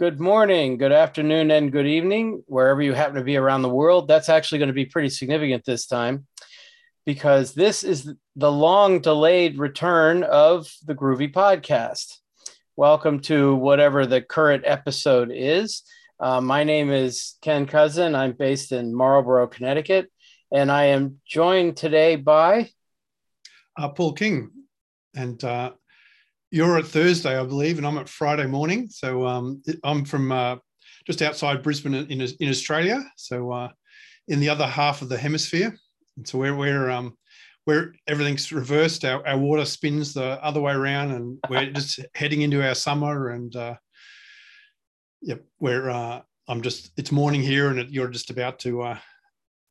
Good morning, good afternoon, and good evening, wherever you happen to be around the world. That's actually going to be pretty significant this time because this is the long delayed return of the Groovy Podcast. Welcome to whatever the current episode is. Uh, my name is Ken Kousen. I'm based in Marlborough, Connecticut, and I am joined today by uh, Paul King. And uh, you're at Thursday, I believe, and I'm at Friday morning. So um, I'm from uh, just outside Brisbane in, in Australia. So uh, in the other half of the hemisphere. And so we're, we're, um, where everything's reversed. Our, our water spins the other way around, and we're just heading into our summer. And uh, yep, we're uh, I'm just it's morning here, and it, you're just about to uh,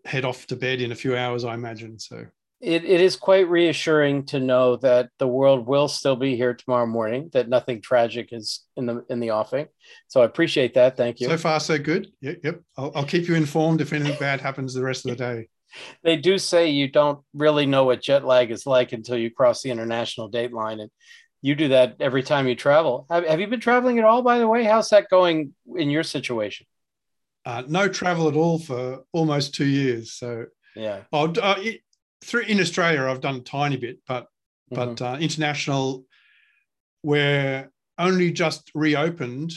head off to bed in a few hours, I imagine. So it, it is quite reassuring to know that the world will still be here tomorrow morning that nothing tragic is in the in the offing. So i appreciate that. Thank you. So far so good. Yep yep. I'll, I'll keep you informed if anything bad happens the rest of the day. They do say you don't really know what jet lag is like until you cross the international date line and you do that every time you travel. Have, have you been traveling at all by the way? How's that going in your situation? Uh, no travel at all for almost two years so yeah. Oh, uh, through in Australia, I've done a tiny bit, but mm-hmm. but uh, international, we're only just reopened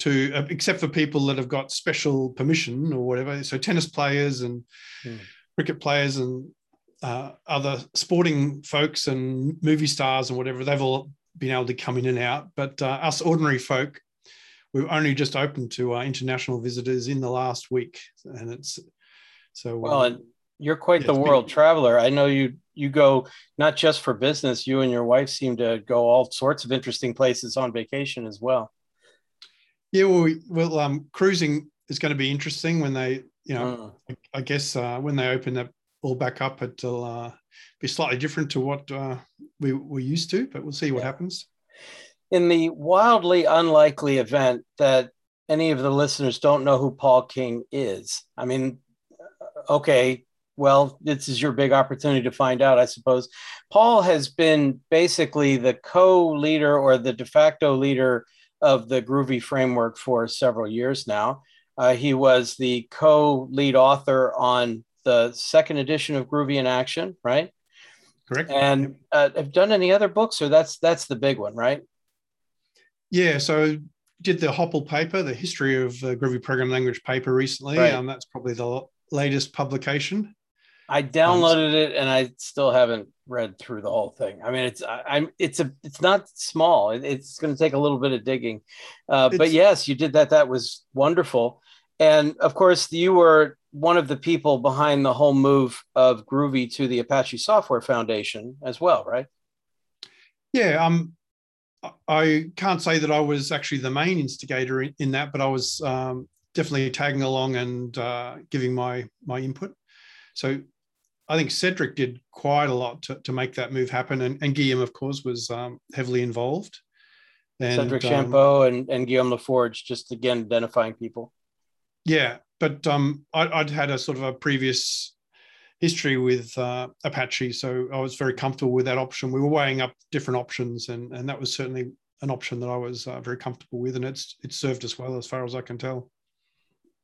to uh, except for people that have got special permission or whatever. So tennis players and mm. cricket players and uh, other sporting folks and movie stars and whatever, they've all been able to come in and out. But uh, us ordinary folk, we've only just opened to uh, international visitors in the last week, and it's so well. Um, and you're quite the world traveler. I know you you go not just for business. You and your wife seem to go all sorts of interesting places on vacation as well. Yeah, well, we, well, um, cruising is going to be interesting when they, you know, mm. I, I, guess uh, when they open that all back up, it'll uh, be slightly different to what uh, we we're used to. But we'll see what yeah. happens. In the wildly unlikely event that any of the listeners don't know who Paul King is, I mean, okay, well, this is your big opportunity to find out, I suppose. Paul has been basically the co leader or the de facto leader of the Groovy framework for several years now. Uh, he was the co lead author on the second edition of Groovy in Action, right? Correct. And uh, have done any other books, or that's that's the big one, right? Yeah. So did the HOPL paper, the history of the Groovy program language paper recently. Right. Um, that's probably the latest publication. I downloaded it and I still haven't read through the whole thing. I mean, it's I, am it's a it's not small. It, it's going to take a little bit of digging, uh, but yes, you did that. That was wonderful, and of course, you were one of the people behind the whole move of Groovy to the Apache Software Foundation as well, right? Yeah, um, I can't say that I was actually the main instigator in, in that, but I was um, definitely tagging along and uh, giving my my input. So I think Cedric did quite a lot to, to make that move happen, and, and Guillaume, of course, was um, heavily involved. And, Cedric um, Champeau and, and Guillaume Laforge, just again identifying people. Yeah, but um, I, would had a sort of a previous history with uh, Apache, so I was very comfortable with that option. We were weighing up different options, and and that was certainly an option that I was uh, very comfortable with, and it's it's served us well as far as I can tell.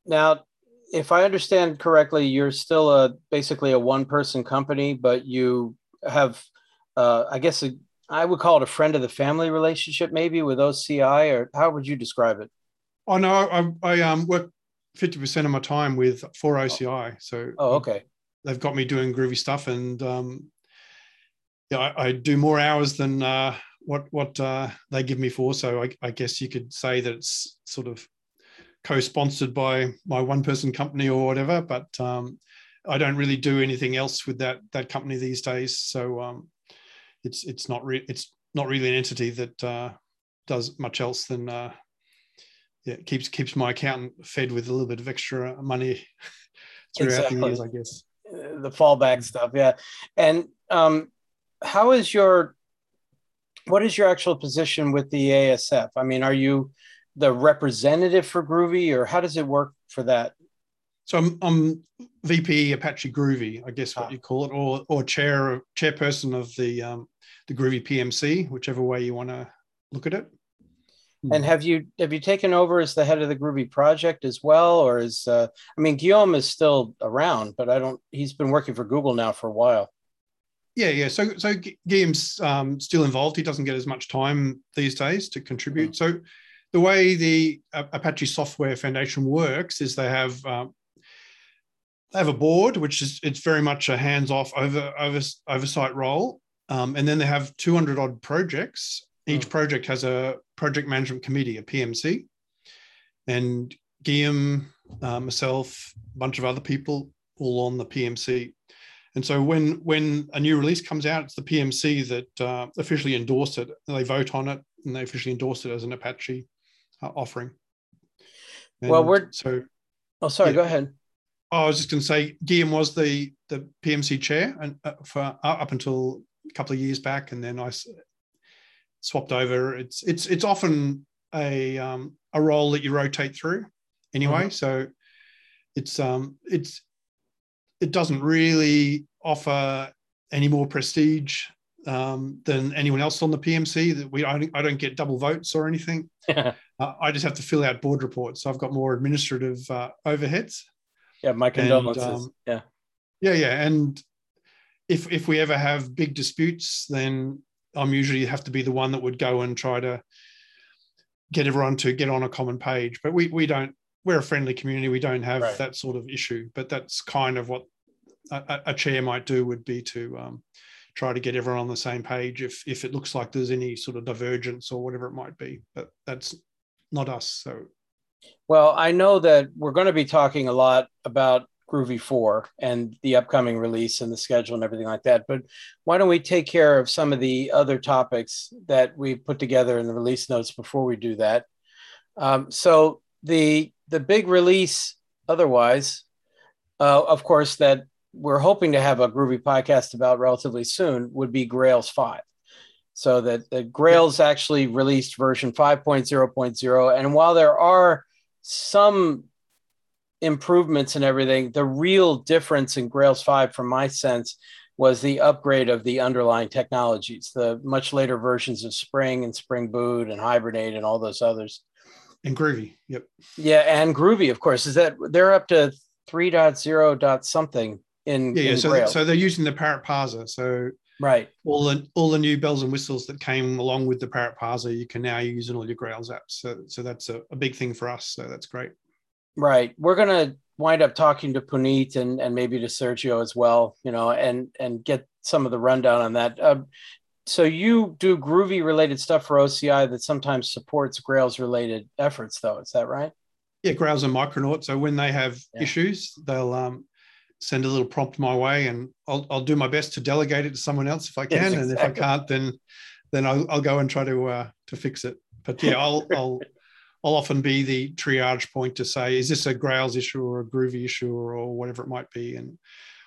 Now, if I understand correctly, you're still a basically a one person company, but you have, uh, I guess, a, I would call it a friend of the family relationship, maybe with OCI, or how would you describe it? Oh no, I, I um, work fifty percent of my time with for OCI, so oh okay, they've got me doing groovy stuff, and um, yeah, I, I do more hours than uh, what what uh, they give me for. So I, I guess you could say that it's sort of co-sponsored by my one-person company or whatever, but um, I don't really do anything else with that that company these days. So um, it's it's not re- it's not really an entity that uh, does much else than uh, yeah keeps keeps my accountant fed with a little bit of extra money throughout exactly. the years, I guess. The fallback stuff, yeah. And um, how is your what is your actual position with the ASF? I mean, are you the representative for Groovy, or how does it work for that? So I'm, I'm VP Apache Groovy, I guess what ah. you call it, or or chair chairperson of the um, the Groovy PMC, whichever way you want to look at it. Mm. And have you have you taken over as the head of the Groovy project as well, or is uh, I mean Guillaume is still around, but I don't. He's been working for Google now for a while. Yeah, yeah. So so Guillaume's um, still involved. He doesn't get as much time these days to contribute. Mm. So the way the uh, Apache Software Foundation works is they have um, they have a board, which is it's very much a hands-off over, over oversight role, um, and then they have 200 odd projects each mm. project has a project management committee, a PMC, and Guillaume, uh, myself, a bunch of other people, all on the PMC. And so when when a new release comes out, it's the PMC that uh, officially endorse it. They vote on it and they officially endorse it as an Apache uh, offering. And well, we're so. Oh, sorry. Yeah. Go ahead. I was just going to say, Guillaume was the the PMC chair and uh, for uh, up until a couple of years back, and then I swapped over. It's it's it's often a um, a role that you rotate through anyway. Mm-hmm. So it's um it's it doesn't really offer any more prestige um, than anyone else on the PMC. That we I don't, I don't get double votes or anything. uh, I just have to fill out board reports. So I've got more administrative uh, overheads. Yeah, my condolences. And, um, yeah, yeah, yeah. And if if we ever have big disputes, then I'm usually have to be the one that would go and try to get everyone to get on a common page. But we we don't. We're a friendly community. We don't have right. that sort of issue. But that's kind of what a, a chair might do would be to um, try to get everyone on the same page if if it looks like there's any sort of divergence or whatever it might be. But that's not us. So. Well, I know that we're going to be talking a lot about Groovy 4 and the upcoming release and the schedule and everything like that. But why don't we take care of some of the other topics that we put together in the release notes before we do that? Um, so the the big release, otherwise, uh, of course, that we're hoping to have a Groovy podcast about relatively soon would be Grails 5. So that the Grails actually released version 5.0.0. And while there are some improvements and everything, the real difference in Grails 5, from my sense, was the upgrade of the underlying technologies, the much later versions of Spring and Spring Boot and Hibernate and all those others. And Groovy, yep. Yeah, and Groovy, of course, is that they're up to 3.0 dot something in yeah, in so, so they're using the Parrot parser. So right, all the all the new bells and whistles that came along with the Parrot parser, you can now use in all your Grails apps. So so that's a, a big thing for us. So that's great. Right. We're gonna wind up talking to Puneet and and maybe to Sergio as well, you know, and and get some of the rundown on that. Uh, so you do Groovy related stuff for OCI that sometimes supports Grails related efforts, though. Is that right? Yeah, Grails and Micronaut. So when they have yeah. issues, they'll um, send a little prompt my way, and I'll, I'll do my best to delegate it to someone else if I can, yes, exactly. and if I can't, then then I'll, I'll go and try to uh, to fix it. But yeah, I'll I'll I'll often be the triage point to say, is this a Grails issue or a Groovy issue or, or whatever it might be? And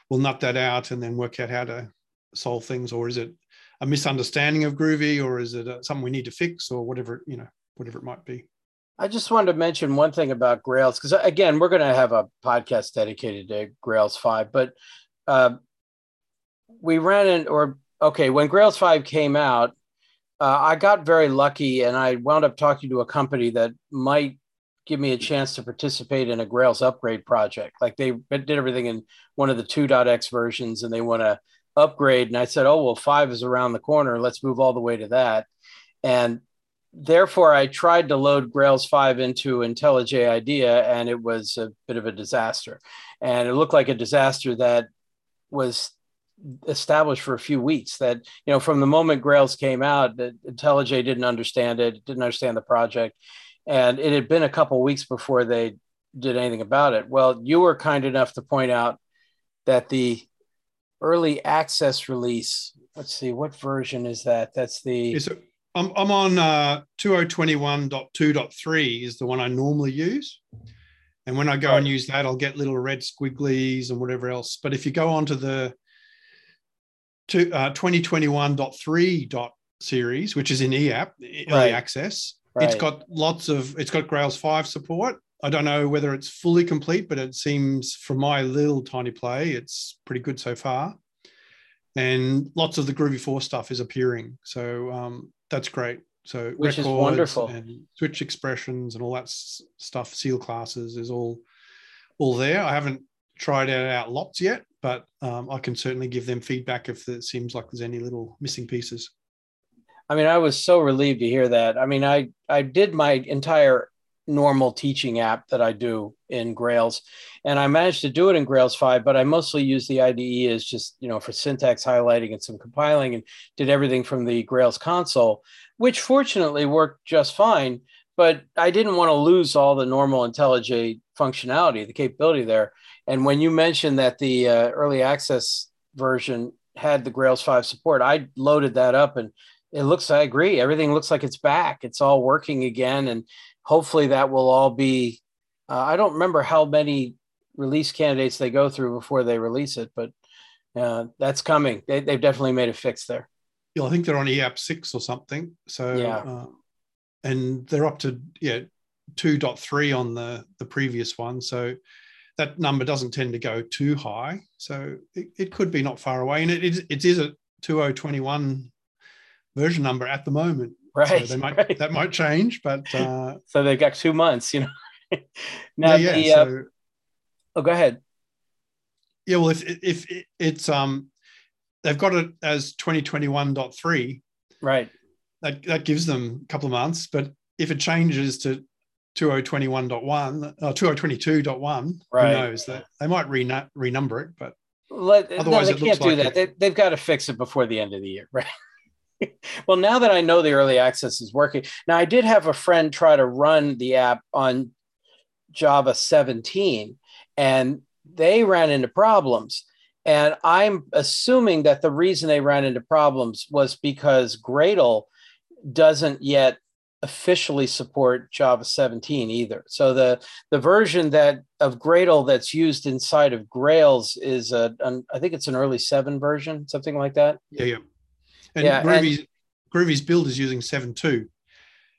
we'll nut that out and then work out how to solve things. Or is it a misunderstanding of Groovy or is it a, something we need to fix or whatever, you know, whatever it might be. I just wanted to mention one thing about Grails because again, we're going to have a podcast dedicated to Grails 5, but uh, we ran in, or okay, when Grails 5 came out, uh, I got very lucky and I wound up talking to a company that might give me a chance to participate in a Grails upgrade project. Like they did everything in one of the 2.x versions and they want to upgrade. And I said, oh, well, five is around the corner. Let's move all the way to that. And therefore, I tried to load Grails 5 into IntelliJ IDEA and it was a bit of a disaster. And it looked like a disaster that was established for a few weeks that you know from the moment grails came out that IntelliJ didn't understand it didn't understand the project. And it had been a couple weeks before they did anything about it. Well you were kind enough to point out that the early access release let's see what version is that? That's the is it, I'm, I'm on uh, 2021.2.3 is the one i normally use and when i go and use that i'll get little red squigglies and whatever else but if you go onto the to uh, 2021.3 dot series, which is in EAP, early right. access. Right. It's got lots of, it's got Grails 5 support. I don't know whether it's fully complete, but it seems from my little tiny play, it's pretty good so far. And lots of the Groovy 4 stuff is appearing. So um, that's great. So which is wonderful. And switch expressions and all that stuff, seal classes is all all there. I haven't tried it out lots yet, but um, I can certainly give them feedback if it seems like there's any little missing pieces. I mean, I was so relieved to hear that. I mean, I I did my entire normal teaching app that I do in Grails. And I managed to do it in Grails 5, but I mostly use the IDE as just, you know, for syntax highlighting and some compiling and did everything from the Grails console, which fortunately worked just fine. But I didn't want to lose all the normal IntelliJ functionality, the capability there. And when you mentioned that the uh, early access version had the Grails 5 support, I loaded that up and it looks, I agree, everything looks like it's back. It's all working again. And hopefully that will all be uh, i don't remember how many release candidates they go through before they release it but uh, that's coming. They, have definitely made a fix there. Yeah i think they're on eap 6 or something. So yeah. uh, and they're up to yeah 2.3 on the the previous one. So that number doesn't tend to go too high. So it, it could be not far away. And it is it is a 2021 version number at the moment Right. So they might right. that might change, but uh, so they've got two months, you know. now yeah, the, yeah, uh, oh, go ahead. Yeah, well, if if it's um, they've got it as twenty twenty one point three, right? That that gives them a couple of months, but if it changes to 2021.1 or 2022.1 right. who knows that they might renumber it but Let, otherwise no, they can't do that they, they've got to fix it before the end of the year right well, now that I know the early access is working, now I did have a friend try to run the app on Java 17 and they ran into problems. And I'm assuming that the reason they ran into problems was because Gradle doesn't yet officially support Java 17 either. So the the version that of Gradle that's used inside of Grails is a an, I think it's an early 7 version, something like that. Yeah, yeah. And yeah, Groovy's, and, Groovy's build is using 7.2.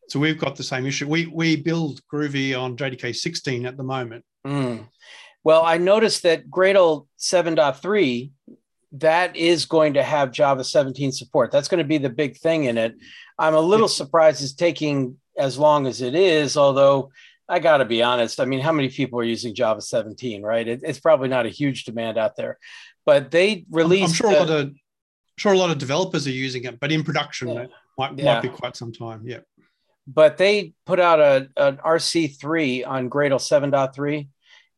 So we've got the same issue. We we build Groovy on JDK 16 at the moment. Mm. Well, I noticed that Gradle 7.3 that is going to have Java 17 support. That's going to be the big thing in it. I'm a little surprised it's taking as long as it is, although I got to be honest. I mean, how many people are using Java 17, right? It, it's probably not a huge demand out there, but they released. I'm sure a lot of sure a lot of developers are using it, but in production, yeah. it might, yeah. might be quite some time. Yeah. But they put out a, an RC3 on Gradle 7.3,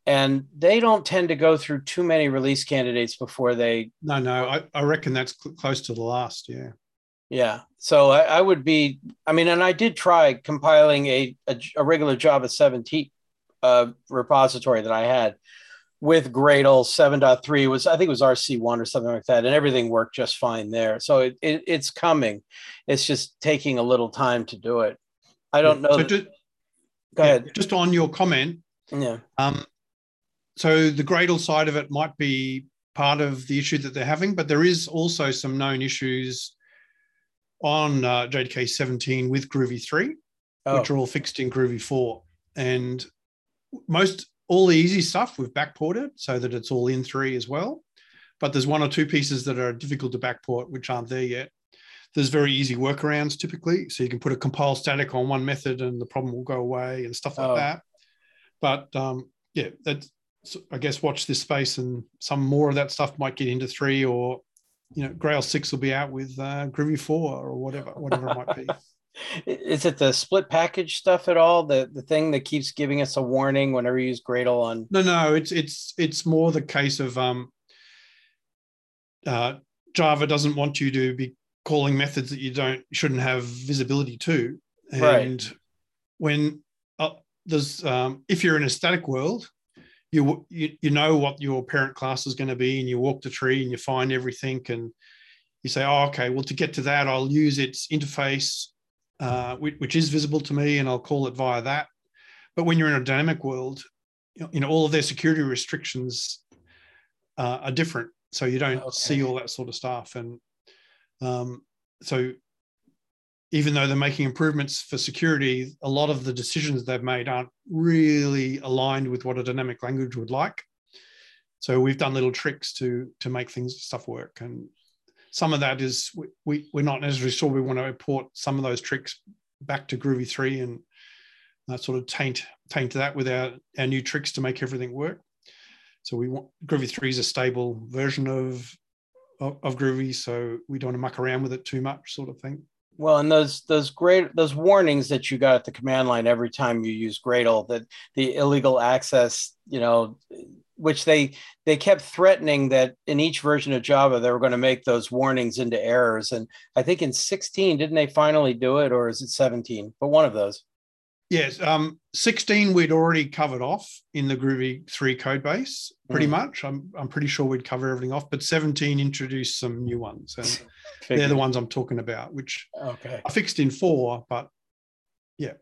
and they don't tend to go through too many release candidates before they. No, no, I, I reckon that's cl- close to the last. Yeah. Yeah. So I, I, would be, I mean, and I did try compiling a, a, a regular Java 17 uh, repository that I had with Gradle 7.3 was I think it was RC1 or something like that, and everything worked just fine there. So it, it it's coming. It's just taking a little time to do it. I don't know. So that, just, go yeah, ahead. Just on your comment. Yeah. Um, so the Gradle side of it might be part of the issue that they're having, but there is also some known issues on uh, JDK 17 with Groovy 3, oh. which are all fixed in Groovy 4. And most all the easy stuff we've backported so that it's all in three as well. But there's one or two pieces that are difficult to backport, which aren't there yet. There's very easy workarounds typically. So you can put a compile static on one method and the problem will go away and stuff like oh. that. But um, yeah, that's, I guess watch this space and some more of that stuff might get into three or, you know, Grail six will be out with uh, Groovy four or whatever, whatever it might be. Is it the split package stuff at all? The the thing that keeps giving us a warning whenever you use Gradle on? No, no, it's it's it's more the case of um, uh, Java doesn't want you to be calling methods that you don't shouldn't have visibility to, and right. when uh, there's um, if you're in a static world, you, you you know what your parent class is going to be, and you walk the tree and you find everything and you say, oh, okay, well, to get to that, I'll use its interface uh, which, which, is visible to me, and I'll call it via that. But when you're in a dynamic world, you know, all of their security restrictions uh, are different, so you don't okay. see all that sort of stuff. And um, so, even though they're making improvements for security, a lot of the decisions they've made aren't really aligned with what a dynamic language would like. So we've done little tricks to to make things stuff work and some of that is we, we we're not necessarily sure we want to import some of those tricks back to Groovy three and uh, sort of taint taint that with our, our new tricks to make everything work. So we want Groovy three is a stable version of, of of Groovy, so we don't want to muck around with it too much, sort of thing. Well, and those those great those warnings that you got at the command line every time you use Gradle that the illegal access, you know, which they they kept threatening that in each version of Java they were going to make those warnings into errors. And I think in 16, didn't they finally do it, or is it 17? But one of those. Yes, um, 16 we'd already covered off in the Groovy 3 code base, pretty mm. much. I'm, I'm pretty sure we'd cover everything off, but 17 introduced some new ones. And they're the ones I'm talking about, which okay. I fixed in 4, but yeah,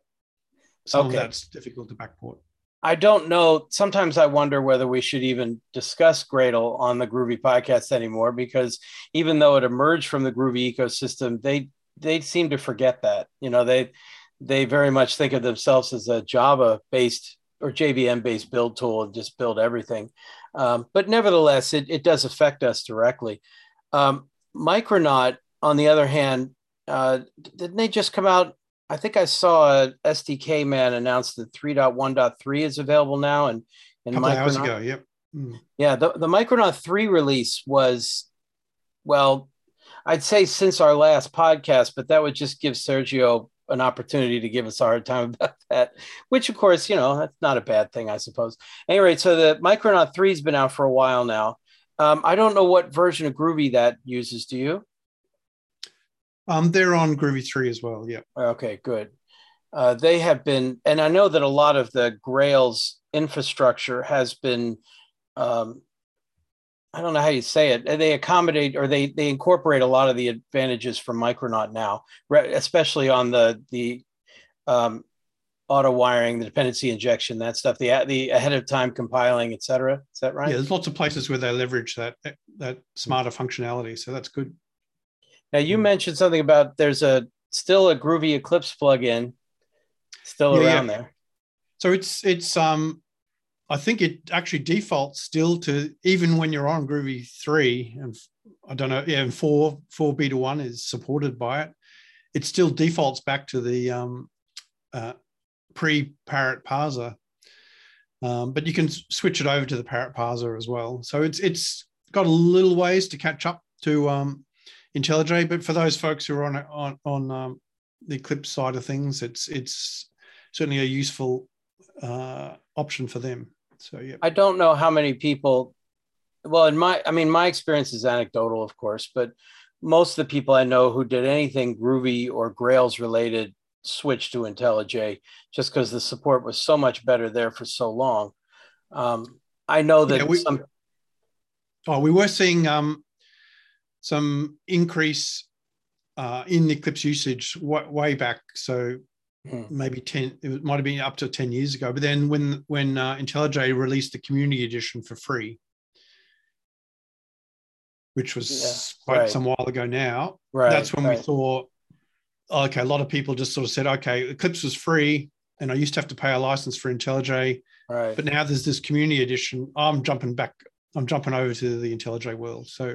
some okay. of that's difficult to backport. I don't know. Sometimes I wonder whether we should even discuss Gradle on the Groovy podcast anymore, because even though it emerged from the Groovy ecosystem, they they seem to forget that. You know, they they very much think of themselves as a Java based or JVM based build tool and just build everything. Um, but nevertheless, it, it does affect us directly. Um, Micronaut, on the other hand, uh, didn't they just come out? I think I saw a SDKMAN announce that 3.1.3 is available now. And, and Micronaut, hours ago, yep. Mm. Yeah, the, the Micronaut 3 release was, well, I'd say since our last podcast, but that would just give Sergio an opportunity to give us a hard time about that, which of course, you know, that's not a bad thing, I suppose. Anyway, so the Micronaut 3 has been out for a while now. Um, I don't know what version of Groovy that uses. Do you? Um, they're on Groovy 3 as well. Yeah. Okay, good. Uh, they have been, and I know that a lot of the Grails infrastructure has been um, I don't know how you say it. They accommodate or they they incorporate a lot of the advantages from Micronaut now, especially on the the um, auto wiring, the dependency injection, that stuff, the the ahead of time compiling, et cetera. Is that right? Yeah, there's lots of places where they leverage that that smarter functionality, so that's good. Now you mentioned something about there's a still a Groovy Eclipse plugin still yeah, around yeah. there. So it's it's um I think it actually defaults still to even when you're on Groovy three and I don't know, yeah, and four four beta one is supported by it. It still defaults back to the um, uh, pre Parrot parser, um, but you can switch it over to the Parrot parser as well. So it's it's got a little ways to catch up to um, IntelliJ, but for those folks who are on on on um, the Eclipse side of things, it's it's certainly a useful uh, option for them. So yeah. I don't know how many people. Well, in my, I mean, my experience is anecdotal, of course, but most of the people I know who did anything Groovy or Grails related switched to IntelliJ just because the support was so much better there for so long. Um, I know that yeah, we, some. Oh, we were seeing um, some increase uh, in the Eclipse usage way, way back. So mm. maybe 10 it might have been up to 10 years ago but then when when uh, IntelliJ released the community edition for free which was yeah, quite right. some while ago now right, that's when right. we thought okay a lot of people just sort of said okay eclipse was free and i used to have to pay a license for IntelliJ right but now there's this community edition i'm jumping back i'm jumping over to the IntelliJ world so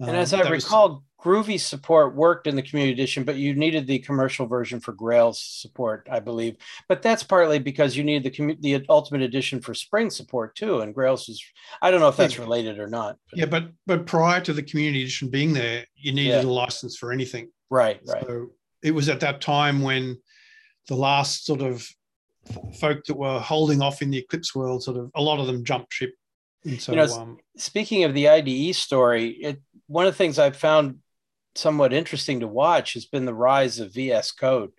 and as um, I recall, was, Groovy support worked in the community edition, but you needed the commercial version for Grails support, I believe. But that's partly because you needed the the Ultimate Edition for Spring support too, and Grails is. I don't know if that's related or not. But. Yeah, but but prior to the community edition being there, you needed yeah. a license for anything. Right, right. So it was at that time when the last sort of folk that were holding off in the Eclipse world, sort of a lot of them jumped ship. And so, you know, um, speaking of the IDE story, it one of the things I've found somewhat interesting to watch has been the rise of VS Code.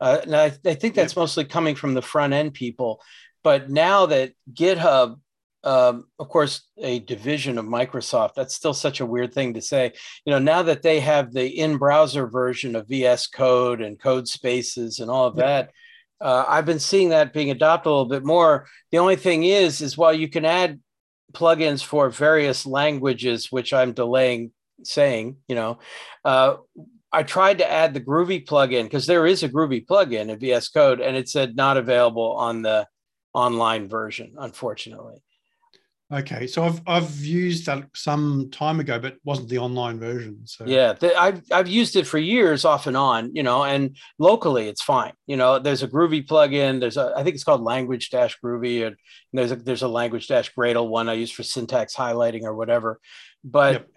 Uh, and I, I, think that's mostly coming from the front end people. But now that GitHub, um, of course, a division of Microsoft, that's still such a weird thing to say. You know, now that they have the in browser version of VS Code and code spaces and all of yeah. that. Uh, I've been seeing that being adopted a little bit more. The only thing is, is while you can add plugins for various languages, which I'm delaying saying, you know, uh, I tried to add the Groovy plugin because there is a Groovy plugin in VS Code, and it said not available on the online version, unfortunately. Okay, so I've I've used that some time ago, but wasn't the online version. So yeah, the, I've I've used it for years off and on, you know, and locally it's fine. You know, there's a Groovy plugin. There's a I think it's called Language Dash Groovy, and there's a there's a Language Dash Gradle one I use for syntax highlighting or whatever. But yep.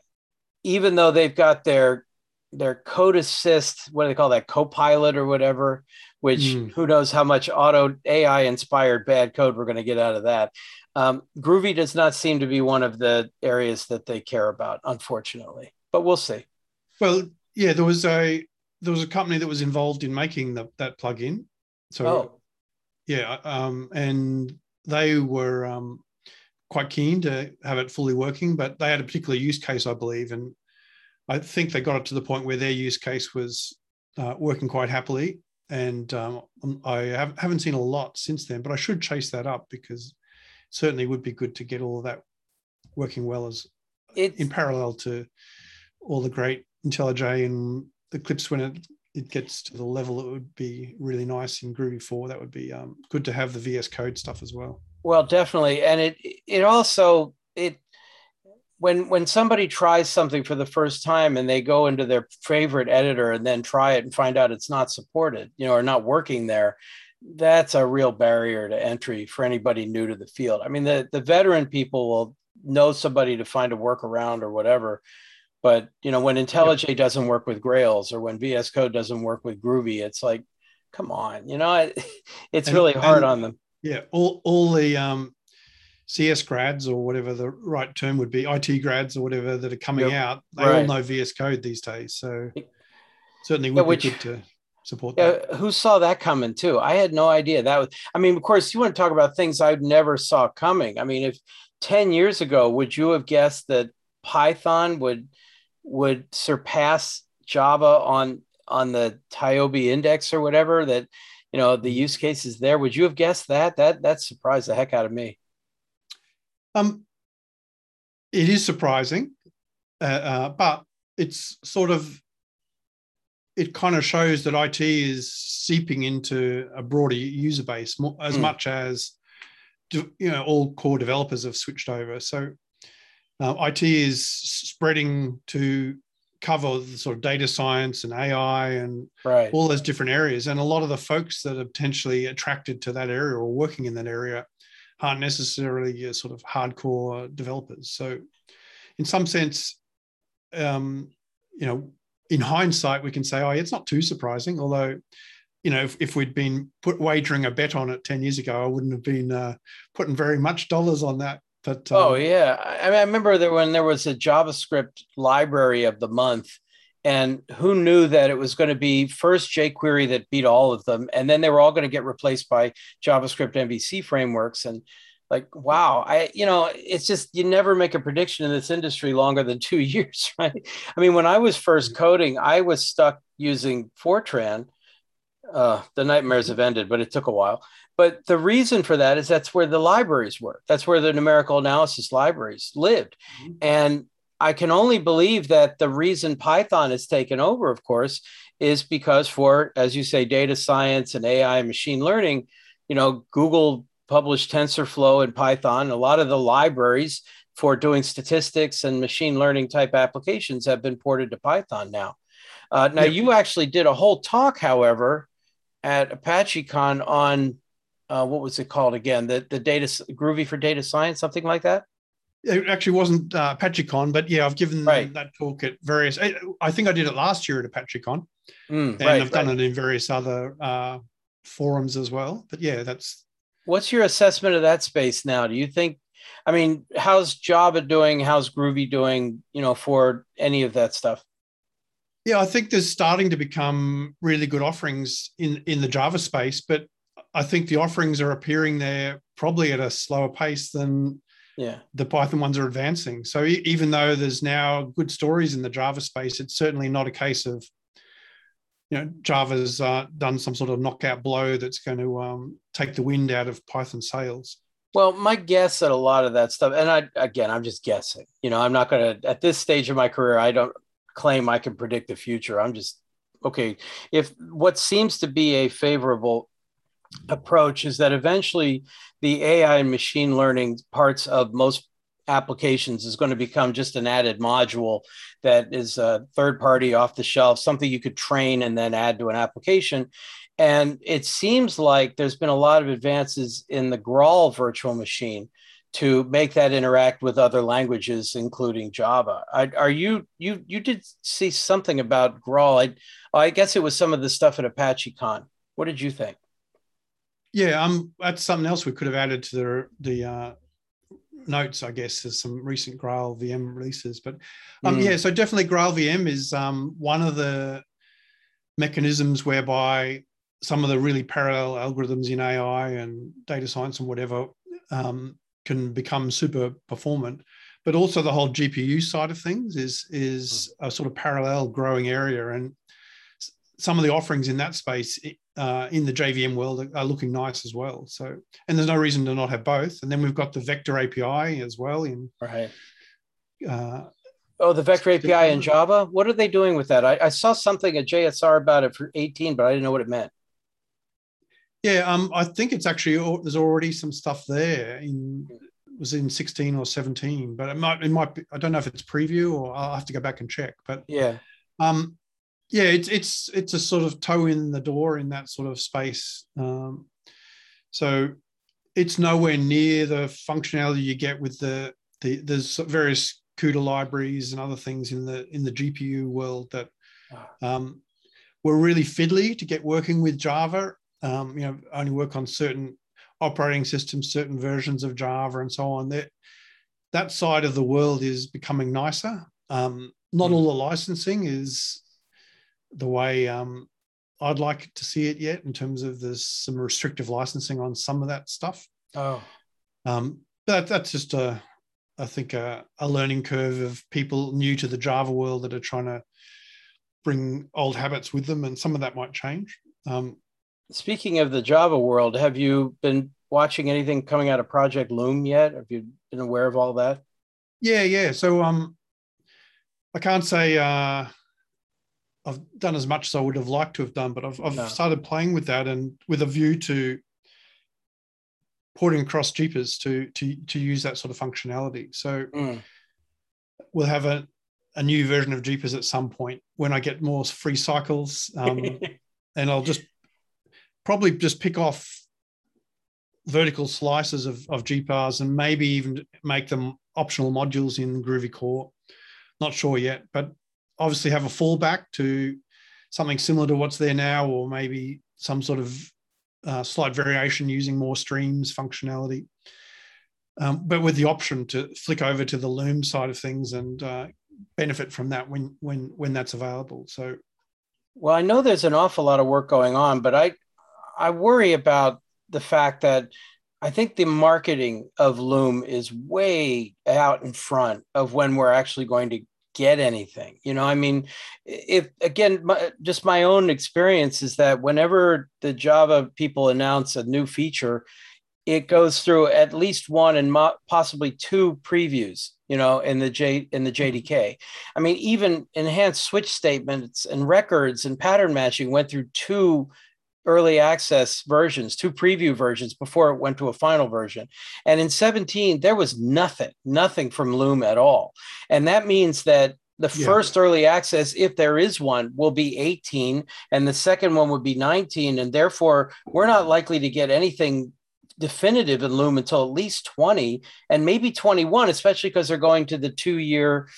Even though they've got their their code assist, what do they call that, copilot or whatever, which mm. who knows how much auto AI inspired bad code we're going to get out of that. Um, Groovy does not seem to be one of the areas that they care about, unfortunately. But we'll see. Well, yeah, there was a there was a company that was involved in making the, that plugin. So, oh. yeah, um, and they were um, quite keen to have it fully working, but they had a particular use case, I believe, and I think they got it to the point where their use case was uh, working quite happily. And um, I have, haven't seen a lot since then, but I should chase that up because certainly would be good to get all of that working well as it's, in parallel to all the great IntelliJ and Eclipse when it it gets to the level it would be really nice in Groovy 4. That would be um, good to have the VS Code stuff as well. Well, definitely, and it it also it when when somebody tries something for the first time and they go into their favorite editor and then try it and find out it's not supported, you know, or not working there, that's a real barrier to entry for anybody new to the field. I mean, the, the veteran people will know somebody to find a workaround or whatever. But you know, when IntelliJ doesn't work with Grails or when VS Code doesn't work with Groovy, it's like, come on, you know, it, it's and, really hard on them. Yeah, all all the um, CS grads or whatever the right term would be, IT grads or whatever that are coming yep. out, they right. all know VS Code these days. So certainly would yeah, which, be good to support that. Who saw that coming too? I had no idea that was. I mean, of course, you want to talk about things I never saw coming. I mean, if ten years ago, would you have guessed that Python would would surpass Java on on the TIOBE index or whatever? That you know the use cases there. Would you have guessed that? That that surprised the heck out of me. Um, it is surprising, uh, uh, but it's sort of it kind of shows that IT is seeping into a broader user base more, as mm. much as you know all core developers have switched over. So uh, IT is spreading to cover the sort of data science and AI and right. all those different areas. And a lot of the folks that are potentially attracted to that area or working in that area aren't necessarily sort of hardcore developers. So, in some sense, um, you know, in hindsight, we can say, oh, it's not too surprising. Although, you know, if, if we'd been put wagering a bet on it 10 years ago, I wouldn't have been uh, putting very much dollars on that. But um, oh yeah, I, mean, I remember that when there was a JavaScript library of the month, and who knew that it was going to be first jQuery that beat all of them, and then they were all going to get replaced by JavaScript MVC frameworks, and like wow i you know it's just you never make a prediction in this industry longer than two years right i mean when i was first mm-hmm. coding i was stuck using fortran uh, the nightmares have ended but it took a while but the reason for that is that's where the libraries were that's where the numerical analysis libraries lived mm-hmm. and i can only believe that the reason python has taken over of course is because for as you say data science and ai and machine learning you know google published TensorFlow and Python. A lot of the libraries for doing statistics and machine learning type applications have been ported to Python now. Uh, now, you actually did a whole talk, however, at ApacheCon on uh, what was it called again? The the data Groovy for data science, something like that. It actually wasn't uh, ApacheCon, but yeah, I've given right. that talk at various. I, think I did it last year at ApacheCon, mm, and right, I've done right. it in various other uh, forums as well. But yeah, that's What's your assessment of that space now? Do you think, I mean, how's Java doing? How's Groovy doing, you know, for any of that stuff? Yeah, I think there's starting to become really good offerings in, in the Java space, but I think the offerings are appearing there probably at a slower pace than yeah. the Python ones are advancing. So even though there's now good stories in the Java space, it's certainly not a case of you know Java's uh, done some sort of knockout blow that's going to um, take the wind out of Python sails. Well, my guess at a lot of that stuff, and I again, I'm just guessing. You know, I'm not going to at this stage of my career. I don't claim I can predict the future. I'm just okay. If what seems to be a favorable approach is that eventually the AI and machine learning parts of most applications is going to become just an added module that is a third party off the shelf, something you could train and then add to an application. And it seems like there's been a lot of advances in the Graal virtual machine to make that interact with other languages, including Java. I, are you you you did see something about Graal? I I guess it was some of the stuff at ApacheCon. What did you think? Yeah, um, that's something else we could have added to the the uh, notes, I guess, there's some recent Graal VM releases. But um, mm. yeah, so definitely Graal VM is um, one of the mechanisms whereby some of the really parallel algorithms in AI and data science and whatever um, can become super performant. But also the whole GPU side of things is is mm. a sort of parallel growing area, and some of the offerings in that space uh, in the JVM world are looking nice as well. So, and there's no reason to not have both. And then we've got the Vector API as well in. Right. Uh, oh, the Vector API in Java. What are they doing with that? I, I, saw something at JSR about it for 18, but I didn't know what it meant. Yeah, um, I think it's actually there's already some stuff there in was in 16 or 17, but it might it might be I don't know if it's preview or I'll have to go back and check. But yeah, um, yeah, it's it's it's a sort of toe in the door in that sort of space. Um, so it's nowhere near the functionality you get with the the there's various CUDA libraries and other things in the in the GPU world that ah. um, were really fiddly to get working with Java. Um, you know, only work on certain operating systems, certain versions of Java, and so on. That that side of the world is becoming nicer. Um, not all the licensing is the way um, I'd like to see it yet in terms of there's some restrictive licensing on some of that stuff. Oh, um, but that's just a, I think a, a, learning curve of people new to the Java world that are trying to bring old habits with them, and some of that might change. Um, Speaking of the Java world, have you been watching anything coming out of Project Loom yet? Have you been aware of all that? Yeah, yeah. So um, I can't say uh, I've done as much as I would have liked to have done, but I've, I've no. started playing with that and with a view to porting across GPars to to to use that sort of functionality. So mm. we'll have a a new version of GPars at some point when I get more free cycles, um, and I'll just probably just pick off vertical slices of, of GPars and maybe even make them optional modules in Groovy Core. Not sure yet, but obviously have a fallback to something similar to what's there now, or maybe some sort of uh, slight variation using more streams functionality. Um, but with the option to flick over to the Loom side of things and uh, benefit from that when when when that's available. So, well, I know there's an awful lot of work going on, but I I worry about the fact that I think the marketing of Loom is way out in front of when we're actually going to get anything you know i mean if again my, just my own experience is that whenever the java people announce a new feature it goes through at least one and mo- possibly two previews you know in the j in the mm-hmm. jdk i mean even enhanced switch statements and records and pattern matching went through two early access versions, two preview versions before it went to a final version. And in 17, there was nothing, nothing from Loom at all. And that means that the yeah. first early access, if there is one, will be 18, and the second one would be 19. And therefore, we're not likely to get anything definitive in Loom until at least 20 and maybe 21, especially because they're going to the two year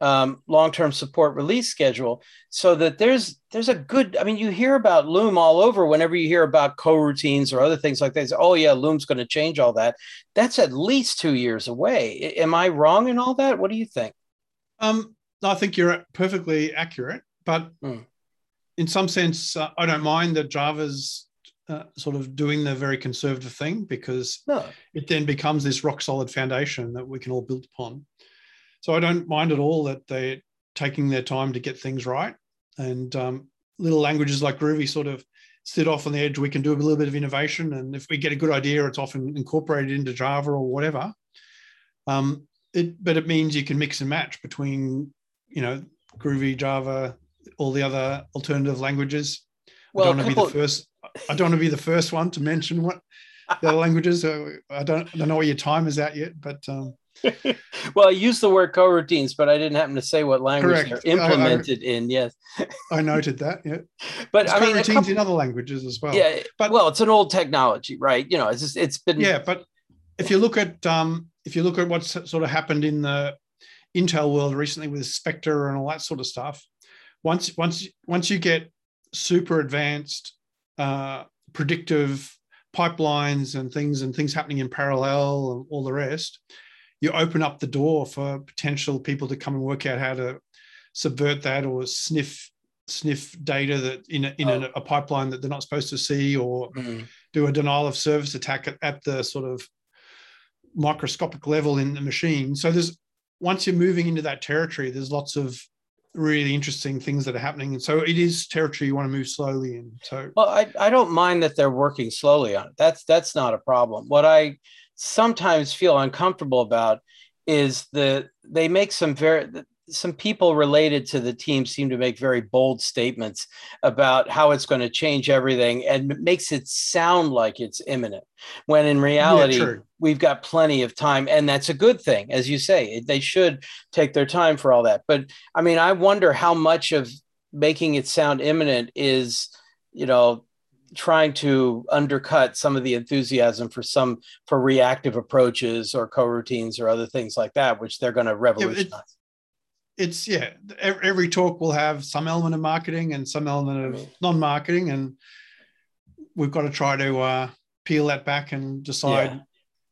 um, long-term support release schedule so that there's there's a good i mean you hear about loom all over whenever you hear about coroutines or other things like this oh yeah loom's going to change all that. That's at least two years away. Am i wrong in all that? What do you think? Um, i think you're perfectly accurate but mm. in some sense uh, i don't mind that java's uh, sort of doing the very conservative thing because no. it then becomes this rock solid foundation that we can all build upon so I don't mind at all that they're taking their time to get things right. And um, little languages like Groovy sort of sit off on the edge. We can do a little bit of innovation, and if we get a good idea, it's often incorporated into Java or whatever. Um, it, but it means you can mix and match between, you know, Groovy, Java, all the other alternative languages. Well, I don't want to be the first. I don't want to be the first one to mention what the other languages. I don't. I don't know what your time is at yet, but um, well, I used the word coroutines, but I didn't happen to say what language Correct. they're implemented I- in. Yes, I noted that. Yeah, but There's I mean, coroutines couple- in other languages as well. yeah, but- well, it's an old technology, right? You know, it's just it's been yeah but if you look at um if you look at what's sort of happened in the intel world recently with spectre and all that sort of stuff once once once you get super advanced uh predictive pipelines and things and things happening in parallel and all the rest you open up the door for potential people to come and work out how to subvert that or sniff sniff data that in a, in a, a pipeline that they're not supposed to see or Mm. do a denial of service attack at, at the sort of microscopic level in the machine. So there's once you're moving into that territory, there's lots of really interesting things that are happening. And so it is territory you want to move slowly in. So Well, I, I don't mind that they're working slowly on it. That's that's not a problem. What I sometimes feel uncomfortable about is the they make some very some people related to the team seem to make very bold statements about how it's going to change everything and it makes it sound like it's imminent when in reality true. we've got plenty of time and that's a good thing as you say they should take their time for all that but i mean i wonder how much of making it sound imminent is you know trying to undercut some of the enthusiasm for some for reactive approaches or coroutines or other things like that which they're going to revolutionize it's yeah, every talk will have some element of marketing and some element of non-marketing, and we've got to try to uh, peel that back and decide Yeah.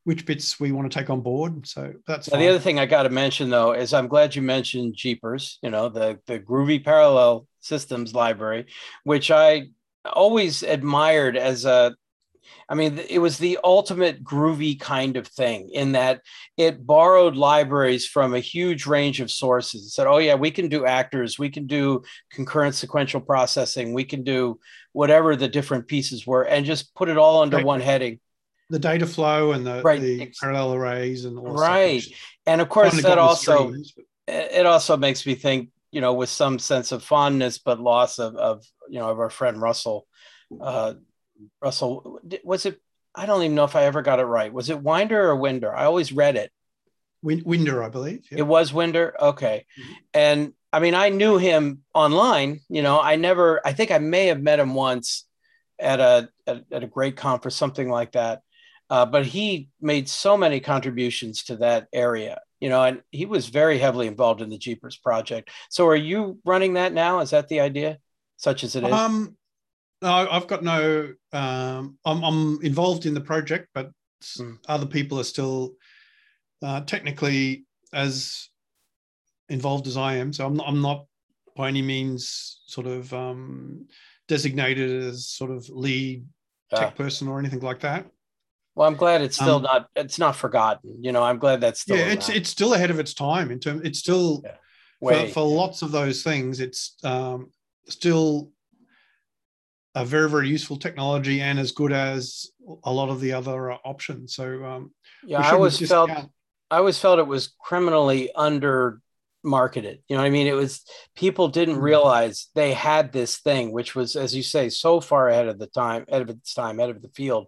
which bits we want to take on board. So that's the other thing I got to mention though is I'm glad you mentioned GPars, you know, the the Groovy Parallel Systems library, which I always admired as a I mean, it was the ultimate groovy kind of thing in that it borrowed libraries from a huge range of sources. It said, oh, yeah, we can do actors, we can do concurrent sequential processing, we can do whatever the different pieces were, and just put it all under Right. one heading. the data flow and the, Right. the parallel arrays and all right. And of course, that got in the also streams, but- it also makes me think, you know, with some sense of fondness, but loss of, of you know, of our friend Russell. Uh, Russell, was it? I don't even know if I ever got it right. Was it Winder or Winder? I always read it. Winder, I believe. yeah. It was Winder. Okay. Mhm. And I mean, I knew him online. You know, I never. I think I may have met him once at a at, at a great conference, something like that. Uh, but he made so many contributions to that area. You know, and he was very heavily involved in the GPars project. So, are you running that now? Is that the idea, such as it is? Um, no, I've got no. Um, I'm, I'm involved in the project, but Mm. other people are still uh, technically as involved as I am. So I'm not, I'm not by any means sort of um, designated as sort of lead tech Ah. person or anything like that. Well, I'm glad it's still um, not. It's not forgotten. You know, I'm glad that's still. yeah, it's around. it's still ahead of its time in terms. It's still Yeah. for, for lots of those things. It's um, still a very very useful technology and as good as a lot of the other uh, options. So um, yeah, I always felt. I always felt it was criminally under marketed. You know what I mean? It was people didn't Mhm. realize they had this thing, which was, as you say, so far ahead of the time, ahead of its time, ahead of the field.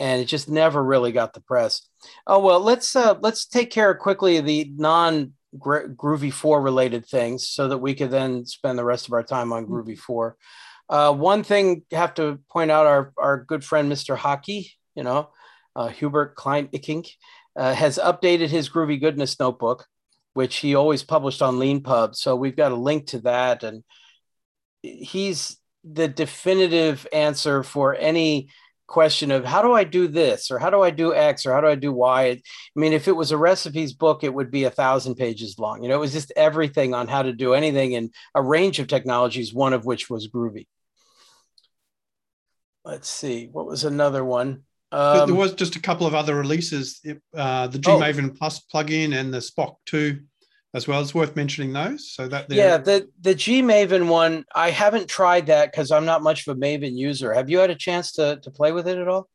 And it just never really got the press. Oh well, let's uh let's take care of quickly of the non Groovy 4 related things so that we could then spend the rest of our time on Groovy 4. Uh, one thing have to point out our, our good friend Mr. Haki, you know, uh, Hubert Klein Ikkink, uh, has updated his Groovy Goodness notebook, which he always published on LeanPub. So we've got a link to that. And he's the definitive answer for any question of how do I do this or how do I do X or how do I do Y? I mean, if it was a recipes book, it would be a thousand pages long. You know, it was just everything on how to do anything in a range of technologies, one of which was Groovy. Let's see, what was another one? Um, there was just a couple of other releases, uh, the Oh. Gmaven Plus plugin and the Spock 2 as well. It's worth mentioning those. So that yeah, the the G Maven one, I haven't tried that because I'm not much of a Maven user. Have you had a chance to to play with it at all?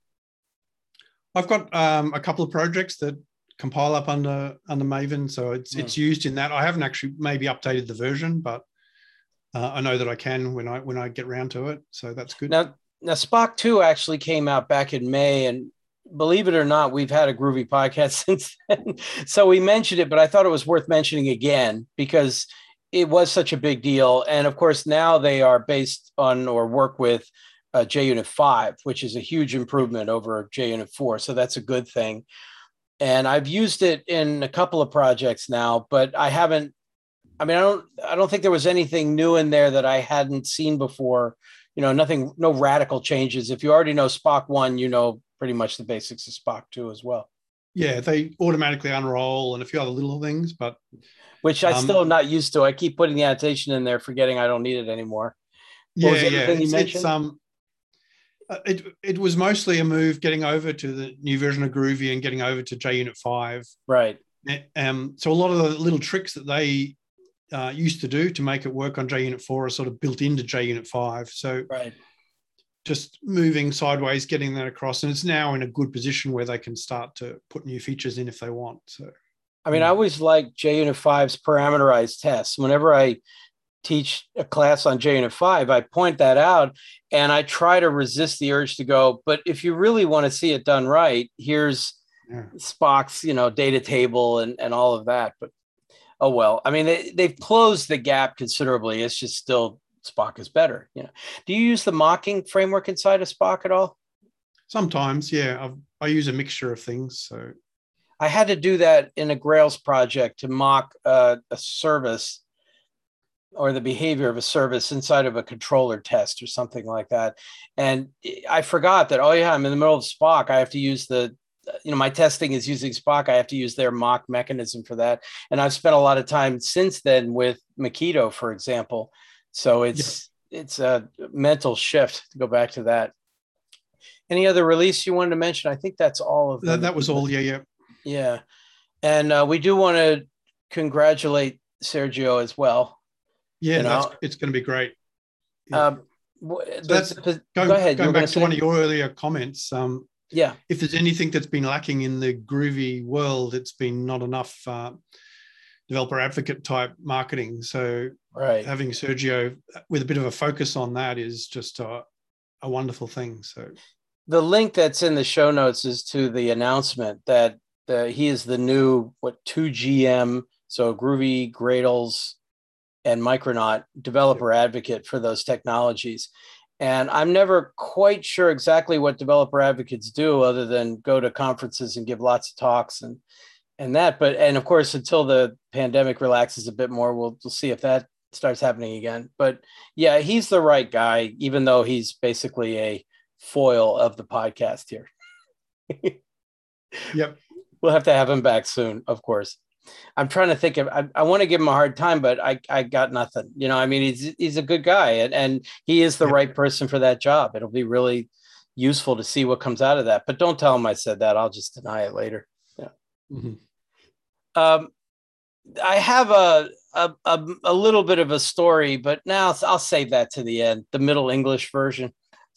I've got um, a couple of projects that compile up under under Maven, so it's Hmm. it's used in that. I haven't actually maybe updated the version, but uh, I know that I can when I when I get round to it. So that's good. Now, now Spock 2 actually came out back in May, and believe it or not, we've had a groovy podcast since then. so we mentioned it, but I thought it was worth mentioning again because it was such a big deal. And of course, now they are based on or work with uh, JUnit 5, which is a huge improvement over JUnit 4. So that's a good thing. And I've used it in a couple of projects now, but I haven't. I mean, I don't. I don't think there was anything new in there that I hadn't seen before. You know, nothing, no radical changes. If you already know Spock one, you know pretty much the basics of Spock two as well. Yeah, they automatically unroll and a few other little things, but which I um, still am not used to. I keep putting the annotation in there, forgetting I don't need it anymore. What yeah, yeah. It's, it's, um, uh, it it was mostly a move getting over to the new version of Groovy and getting over to JUnit five. Right. Um. So a lot of the little tricks that they uh, used to do to make it work on JUnit four are sort of built into JUnit five. So right. Just moving sideways, getting that across, and it's now in a good position where they can start to put new features in if they want. So I mean, I always like JUnit 5's parameterized tests. Whenever I teach a class on JUnit 5, I point that out and I try to resist the urge to go, but if you really want to see it done right, here's yeah. Spock's, you know, data table and, and all of that. But oh well. I mean, they, they've closed the gap considerably. It's just still Spock is better. You know. Do you use the mocking framework inside of Spock at all? Sometimes, yeah. I've, I use a mixture of things. So I had to do that in a Grails project to mock uh, a service or the behavior of a service inside of a controller test or something like that. And I forgot that, oh, yeah, I'm in the middle of Spock. I have to use the, you know, my testing is using Spock. I have to use their mock mechanism for that. And I've spent a lot of time since then with Mockito, for example. So it's, yeah. it's a mental shift to go back to that. Any other release you wanted to mention? I think that's all of them. That, that was all. Yeah. Yeah. Yeah. And uh, we do want to congratulate Sergio as well. Yeah, you know? it's going to be great. Yeah. Um, so that's, go, go, ahead. Going back to one of your earlier comments. Um, yeah. If there's anything that's been lacking in the groovy world, it's been not enough uh, developer advocate type marketing. So right. having Sergio with a bit of a focus on that is just a, a wonderful thing. So the link that's in the show notes is to the announcement that the, he is the new what two GM so Groovy Grails and Micronaut developer advocate for those technologies. And I'm never quite sure exactly what developer advocates do other than go to conferences and give lots of talks and and that. But and of course, until the pandemic relaxes a bit more, we'll, we'll see if that starts happening again. But yeah, he's the right guy, even though he's basically a foil of the podcast here. yep we'll have to have him back soon, of course. I'm trying to think of. I, I want to give him a hard time, but I I got nothing. You know, I mean, he's he's a good guy, and and he is the yeah. right person for that job. It'll be really useful to see what comes out of that. But don't tell him I said that. I'll just deny it later. Yeah. Mm-hmm. Um, I have a, a, a a little bit of a story, but now I'll save that to the end. The Middle English version.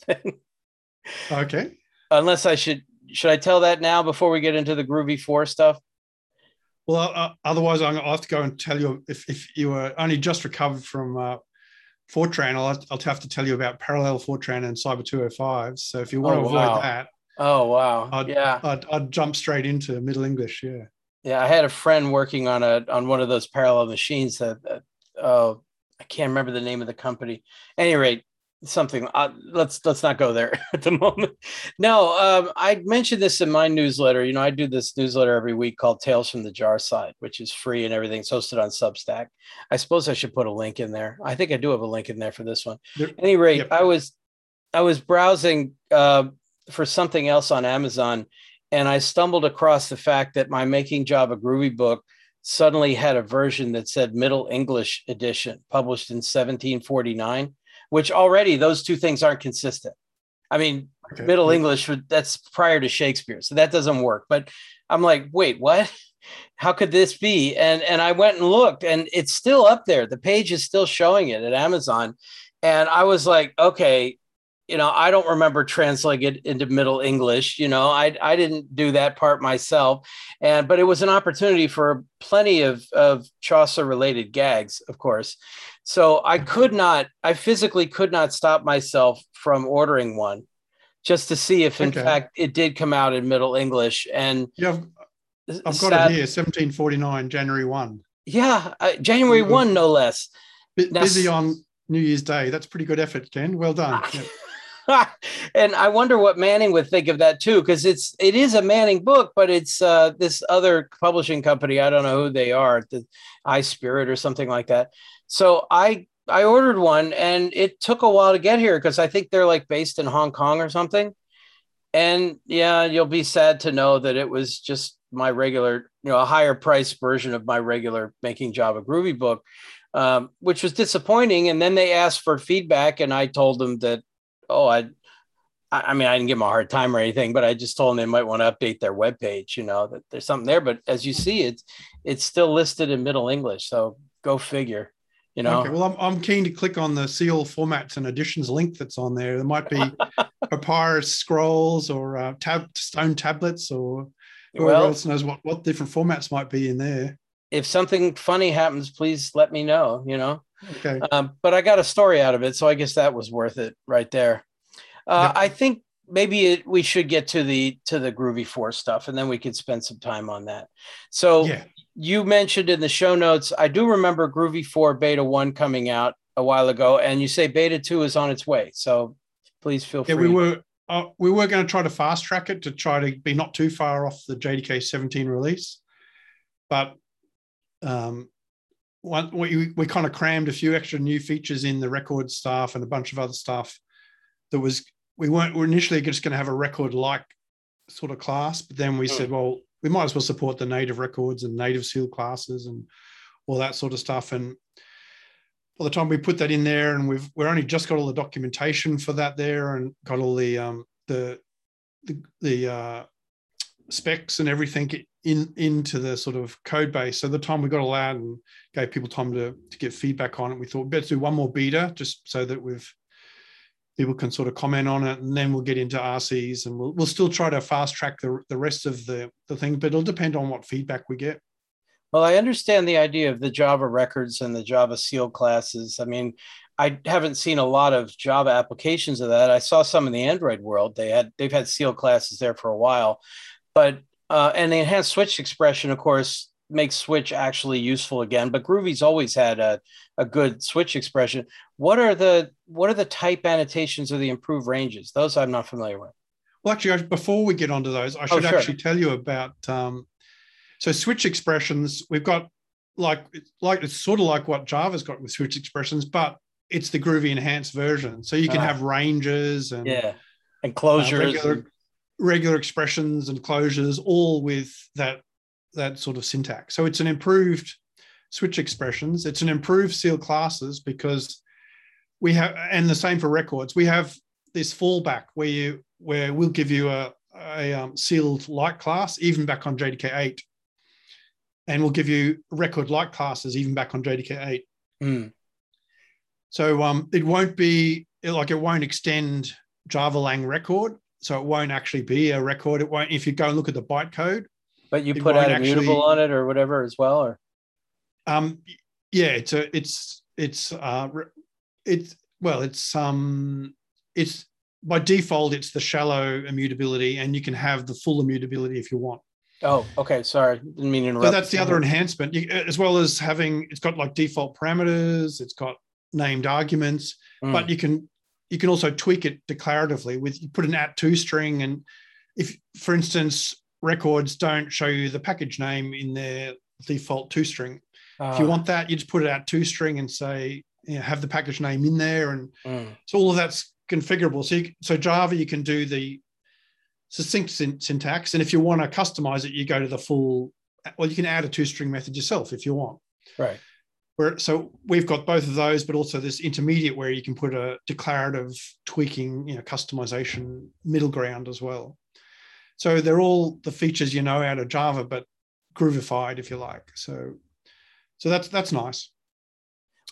okay. Unless I should should I tell that now before we get into the Groovy Four stuff? Well, uh, otherwise, I'm gonna have to go and tell you if, if you were only just recovered from uh, Fortran, I'll, I'll have to tell you about Parallel Fortran and Cyber 205. So if you want oh, to avoid wow. that, oh wow, I'd, yeah, I'd, I'd jump straight into Middle English. Yeah, yeah. I had a friend working on a on one of those parallel machines that, oh, I can't remember the name of the company. At any rate, something uh, let's let's not go there at the moment no um, i mentioned this in my newsletter you know i do this newsletter every week called tales from the jar side which is free and everything's hosted on substack i suppose i should put a link in there i think i do have a link in there for this one at any rate yep. i was i was browsing uh, for something else on amazon and i stumbled across the fact that my making java groovy book suddenly had a version that said middle english edition published in 1749 which already those two things aren't consistent. I mean, okay. Middle English, that's prior to Shakespeare. So that doesn't work. But I'm like, wait, what? How could this be? And and I went and looked, and it's still up there. The page is still showing it at Amazon. And I was like, okay, you know, I don't remember translating it into Middle English. You know, I I didn't do that part myself, and but it was an opportunity for plenty of of Chaucer related gags, of course. So I could not, I physically could not stop myself from ordering one. just to see if in okay. fact it did come out in Middle English. And yeah, I've, I've got it here, 1749, January 1. Yeah, uh, January 1, no less. B- now, busy on New Year's Day. That's pretty good effort, Ken. Well done. and I wonder what Manning would think of that too, because it's it is a Manning book, but it's uh, this other publishing company. I don't know who they are, the iSpirit or something like that. So I I ordered one, and it took a while to get here because I think they're like based in Hong Kong or something. And yeah, you'll be sad to know that it was just my regular, you know, a higher price version of my regular Making Java Groovy book, um, which was disappointing. And then they asked for feedback, and I told them that oh, I, I mean, I didn't give them a hard time or anything, but I just told them they might want to update their webpage, you know, that there's something there. But as you see, it's it's still listed in Middle English. So go figure, you know. Okay, well, I'm, I'm keen to click on the seal formats and editions link that's on there. There might be papyrus scrolls or uh, tab stone tablets or whoever well, else knows what, what different formats might be in there. If something funny happens, please let me know, you know. Okay. Um, but I got a story out of it, so I guess that was worth it right there. Uh. I think maybe it, we should get to the to the Groovy Four stuff, and then we could spend some time on that. So yeah. you mentioned in the show notes, I do remember Groovy Four Beta One coming out a while ago, and you say Beta Two is on its way. So please feel yeah, free. we were uh, we were going to try to fast track it to try to be not too far off the JDK 17 release, but um, one, we, we kind of crammed a few extra new features in the record stuff and a bunch of other stuff that was we weren't we are initially just going to have a record like sort of class but then we mm. said well we might as well support the native records and native seal classes and all that sort of stuff and by the time we put that in there and we've we're only just got all the documentation for that there and got all the um the the, the uh specs and everything in into the sort of code base. So the time we got allowed and gave people time to, to get feedback on it, we thought better do one more beta just so that we've people can sort of comment on it and then we'll get into RCs and we'll, we'll still try to fast track the, the rest of the, the thing, but it'll depend on what feedback we get. Well, I understand the idea of the Java records and the Java seal classes. I mean, I haven't seen a lot of Java applications of that. I saw some in the Android world. They had they've had seal classes there for a while, but uh, and the enhanced switch expression, of course, makes switch actually useful again. But Groovy's always had a, a good switch expression. What are the what are the type annotations of the improved ranges? Those I'm not familiar with. Well, actually, before we get onto those, I oh, should oh, sure. actually tell you about. Um, so switch expressions, we've got like like it's sort of like what Java's got with switch expressions, but it's the Groovy enhanced version. So you can ah. have ranges and yeah, and closures. Uh, regular, regular expressions and closures, all with that that sort of syntax. So it's an improved switch expressions. It's an improved seal classes because we have, and the same for records. We have this fallback where you where we'll give you a, a um, sealed like class even back on JDK eight, and we'll give you record like classes even back on JDK eight. Mm. So um, it won't be like it won't extend Java Lang record so it won't actually be a record. It won't if you go and look at the bytecode. But you put out immutable on it or whatever as well, or um, yeah, it's a it's it's uh it's well it's um it's by default it's the shallow immutability and you can have the full immutability if you want. Oh, okay. Sorry, didn't mean to interrupt. So that's the other enhancement, you, as well as having it's got like default parameters. It's got named arguments, mm. but you can you can also tweak it declaratively with you put an at2 string and if for instance records don't show you the package name in their default two string uh, if you ah. want that you just put it at two string and say you know, have the package name in there and mm. so all of that's configurable so you, so java you can do the succinct syntax and if you want to customize it you go to the full well you can add a two string method yourself if you want right where, so we've got both of those, but also this intermediate where you can put a declarative tweaking, you know, customization middle ground as well. So they're all the features you know out of Java, but groovified, if you like. So, so that's that's nice.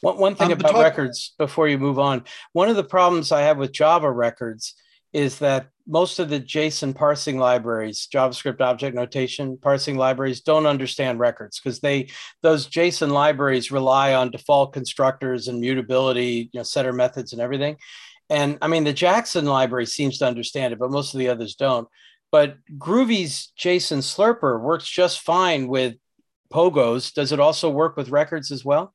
One, one thing um, about top, records before you move on, one of the problems I have with Java records is that most of the JSON parsing libraries, JavaScript object notation parsing libraries, don't understand records because they those JSON libraries rely on default constructors and mutability, you know, setter methods and everything. And I mean, the Jackson library seems to understand it, but most of the others don't. But Groovy's JSON Slurper works just fine with Pogos. Does it also work with records as well?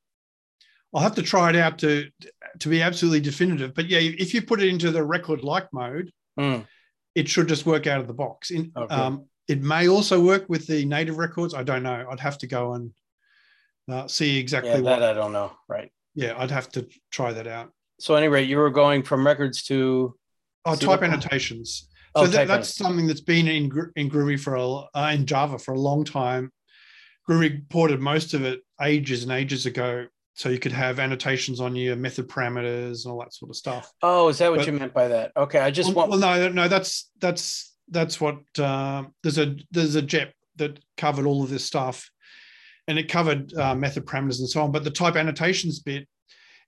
I'll have to try it out to to be absolutely definitive. But yeah, if you put it into the record like mode, Mm. It should just work out of the box. In, Okay. um, it may also work with the native records. I don't know. I'd have to go and uh, see exactly Yeah, what. that I don't know. Right. yeah, I'd have to try that out. So, anyway, you were going from records to Oh, type annotations. Oh, So that, that's something that's been in in Groovy for a uh, in Java for a long time. Groovy ported most of it ages and ages ago, so you could have annotations on your method parameters and all that sort of stuff. Oh, is that what But- you meant by that? Okay, I just well, want. well, no, no, that's that's that's what uh, there's a there's a JEP that covered all of this stuff, and it covered uh, method parameters and so on. But the type annotations bit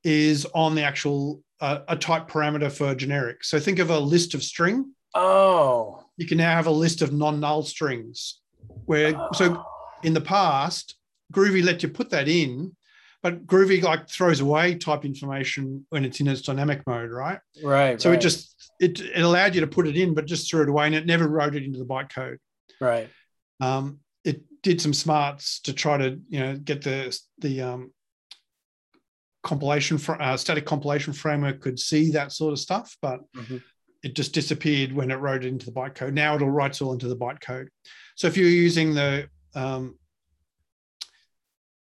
is on the actual uh, a type parameter for generic. So think of a list of string. Oh, You can now have a list of non-null strings. Where so in the past, Groovy let you put that in, but Groovy like throws away type information when it's in its dynamic mode, right? right. So right, it just it, it allowed you to put it in, but just threw it away, and it never wrote it into the bytecode. right. Um, it did some smarts to try to you know get the the um, compilation fr- uh, static compilation framework could see that sort of stuff, but Mhm. it just disappeared when it wrote it into the bytecode. Now it'll write all into the bytecode. So if you're using the um,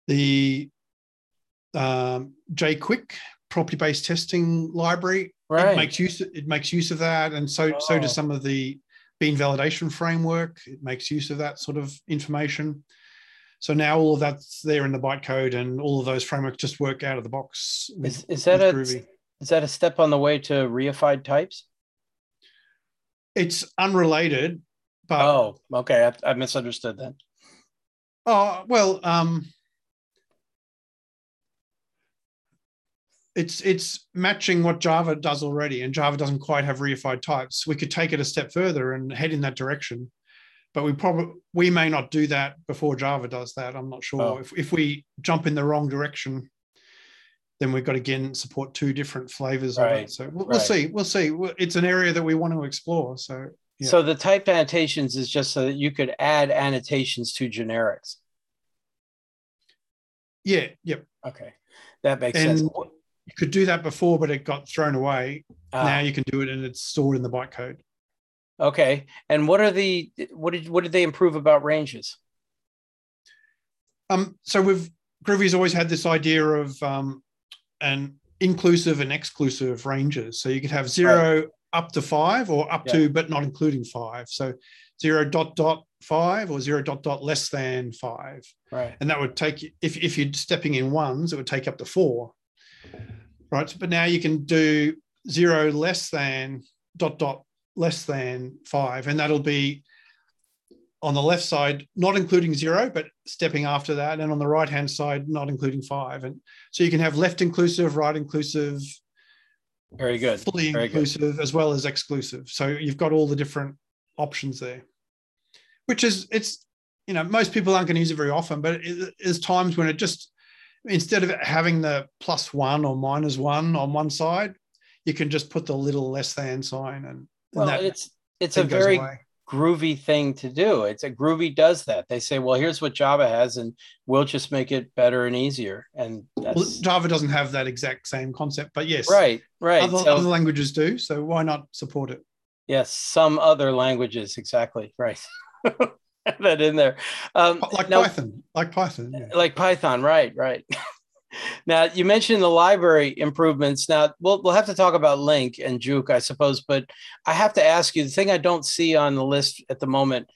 the um, jqwik property-based testing library, Right. it makes use it makes use of that, and so so Oh. does some of the Bean validation framework. It makes use of that sort of information. So now all of that's there in the bytecode, and all of those frameworks just work out of the box. with- Is, is that a Groovy. is that a step on the way to reified types? It's unrelated, but oh, okay. I, I misunderstood that. Oh well, um, it's it's matching what Java does already, and Java doesn't quite have reified types. We could take it a step further and head in that direction, but we probably we may not do that before Java does that. I'm not sure Oh. if if we jump in the wrong direction. Then we've got to again support two different flavors of Right, it. So we'll, we'll see. We'll see. It's an area that we want to explore. So Yeah. So the typed annotations is just so that you could add annotations to generics. yeah, yep. Okay, that makes And sense. You could do that before, but it got thrown away. Ah, now you can do it and it's stored in the bytecode. okay, and what are the what did what did they improve about ranges? Um, so we've Groovy's always had this idea of um, an inclusive and exclusive ranges. So you could have zero up to five or up Yeah. to, but not including five. So zero dot dot five or zero dot dot less than five. Right. And that would take if, if you're stepping in ones, it would take up to four. Right. But now you can do zero less than dot dot less than five. And that'll be on the left side, not including zero, but stepping after that. And on the right hand side, not including five. And so you can have left inclusive, right inclusive, Very good. fully Very good. inclusive, as well as exclusive. So you've got all the different options there, which is, it's, you know, most people aren't going to use it very often, but it, there's times when it just, instead of having the plus one or minus one on one side, you can just put the little less than sign and, and Well, it's it's a very away. groovy thing to do. It's a groovy does that. They say, well, here's what Java has, and we'll just make it better and easier. And Well, that's Java doesn't have that exact same concept, but yes, right, right. Other, so other languages do. So why not support it? yes, some other languages, exactly right. That in there. Um, Like now- Python, like Python. Yeah. like Python, right, right. now you mentioned the library improvements. Now we'll we'll have to talk about Link and Juke, I suppose, but I have to ask you the thing I don't see on the list at the moment.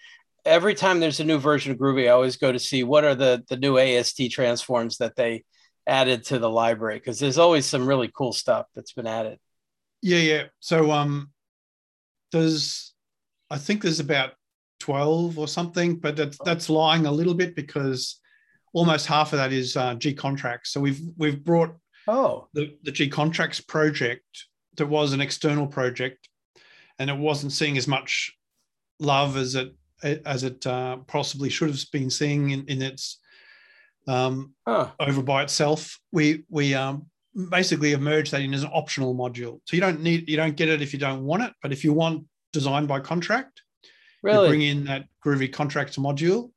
Every time there's a new version of Groovy, I always go to see what are the the new AST transforms that they added to the library because there's always some really cool stuff that's been added. Yeah, yeah. So um, there's, I think there's about twelve or something, but that's that's lying a little bit because almost half of that is uh, GContracts. So we've we've brought Oh, the the GContracts project that was an external project, and it wasn't seeing as much love as it as it uh, possibly should have been seeing in, in its um, huh. over by itself. We we um, basically have merged that in as an optional module. So you don't need you don't get it if you don't want it, but if you want design by contract, Really? you bring in that Groovy contracts module,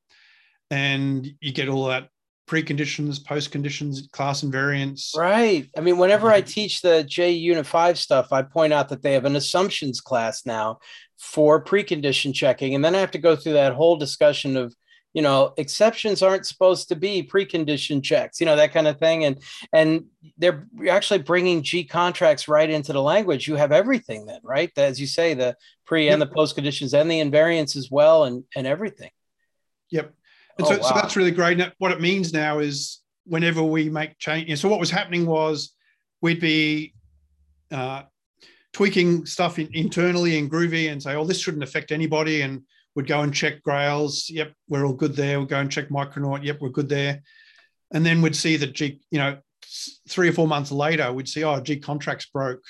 and you get all that preconditions, post conditions, class invariants. Right. I mean, whenever I mm-hmm. teach the J Unit 5 stuff, I point out that they have an assumptions class now for precondition checking. And then I have to go through that whole discussion of, you know, exceptions aren't supposed to be precondition checks, you know, that kind of thing. And and they're actually bringing GContracts right into the language. You have everything then, right? As you say, the pre and the post conditions and the invariants as well, and and everything. Yep. And Oh, so, so that's really great. And what it means now is whenever we make change, so what was happening was we'd be uh, tweaking stuff in, internally in Groovy and say, oh, this shouldn't affect anybody. And we'd go and check Grails. Yep, we're all good there. We'd go and check Micronaut. Yep, we're good there. And then we'd see that G, you know, three or four months later, we'd see, oh, GContracts broke.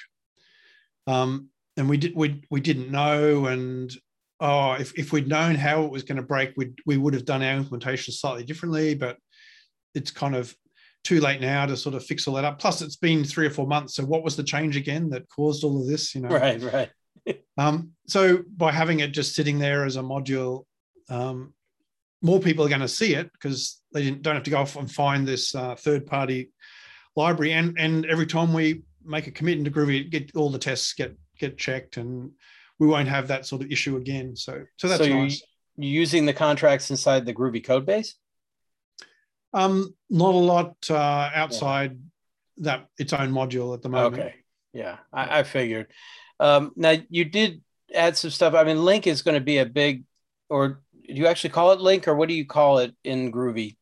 Um, and we did we we didn't know and oh, if, if we'd known how it was going to break, we'd, we would have done our implementation slightly differently, but it's kind of too late now to sort of fix all that up. Plus, it's been three or four months. So, what was the change again that caused all of this? You know, Right, right. Um, so by having it just sitting there as a module, um, more people are going to see it because they didn't, don't have to go off and find this uh, third-party library. And and every time we make a commit into Groovy, get all the tests get get checked, and we won't have that sort of issue again. So so that's so you're, nice. using the contracts inside the Groovy code base? Um, not a lot uh, outside that its own module at the moment. Okay. Yeah, I, I figured. Um, now you did add some stuff. I mean, Link is going to be a big, or do you actually call it Link, or what do you call it in Groovy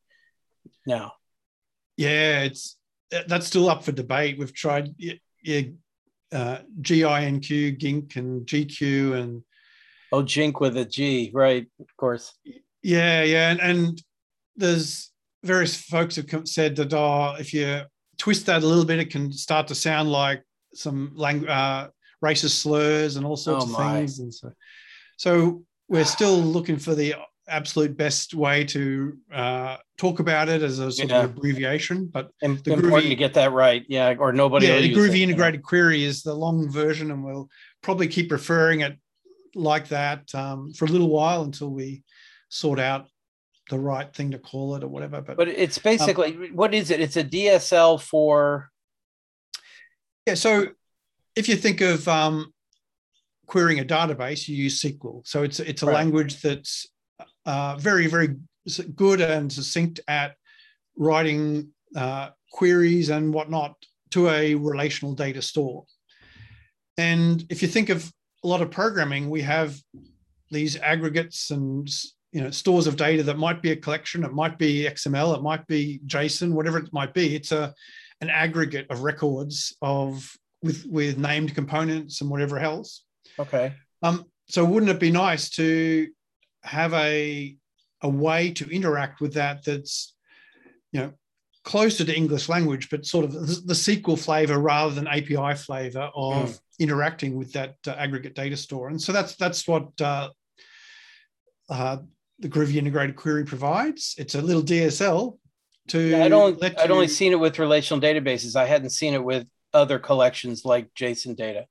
now? Yeah, it's that's still up for debate. We've tried yeah, uh, GINQ, GINK, and GQ, and Oh, Jink with a G, right? Of course. yeah, yeah, and, and there's various folks have come, said that oh, if you twist that a little bit, it can start to sound like some language, uh, racist slurs and all sorts Oh, of things, and so so we're still looking for the absolute best way to uh, talk about it as a sort Yeah. of abbreviation, but Im- The important Groovy- to get that right. Yeah, or nobody. yeah, the Groovy it. integrated query is the long version, and we'll probably keep referring it like that um, for a little while until we sort out the right thing to call it or whatever. But, But it's basically what is it? It's a DSL for. yeah, so if you think of um, querying a database, you use SQL. So it's it's a Right. language that's uh, very very good and succinct at writing uh, queries and whatnot to a relational data store. And if you think of a lot of programming, we have these aggregates and you know stores of data that might be a collection, it might be XML, it might be JSON, whatever it might be. It's a an aggregate of records of with with named components and whatever else. Okay. Um, so wouldn't it be nice to have a a way to interact with that that's you know closer to English language, but sort of the, SQL flavor rather than API flavor of interacting with that uh, aggregate data store. And so that's that's what uh, uh, the Groovy integrated query provides. It's a little DSL to Yeah, I'd only I'd only seen it with relational databases. I hadn't seen it with other collections like JSON data.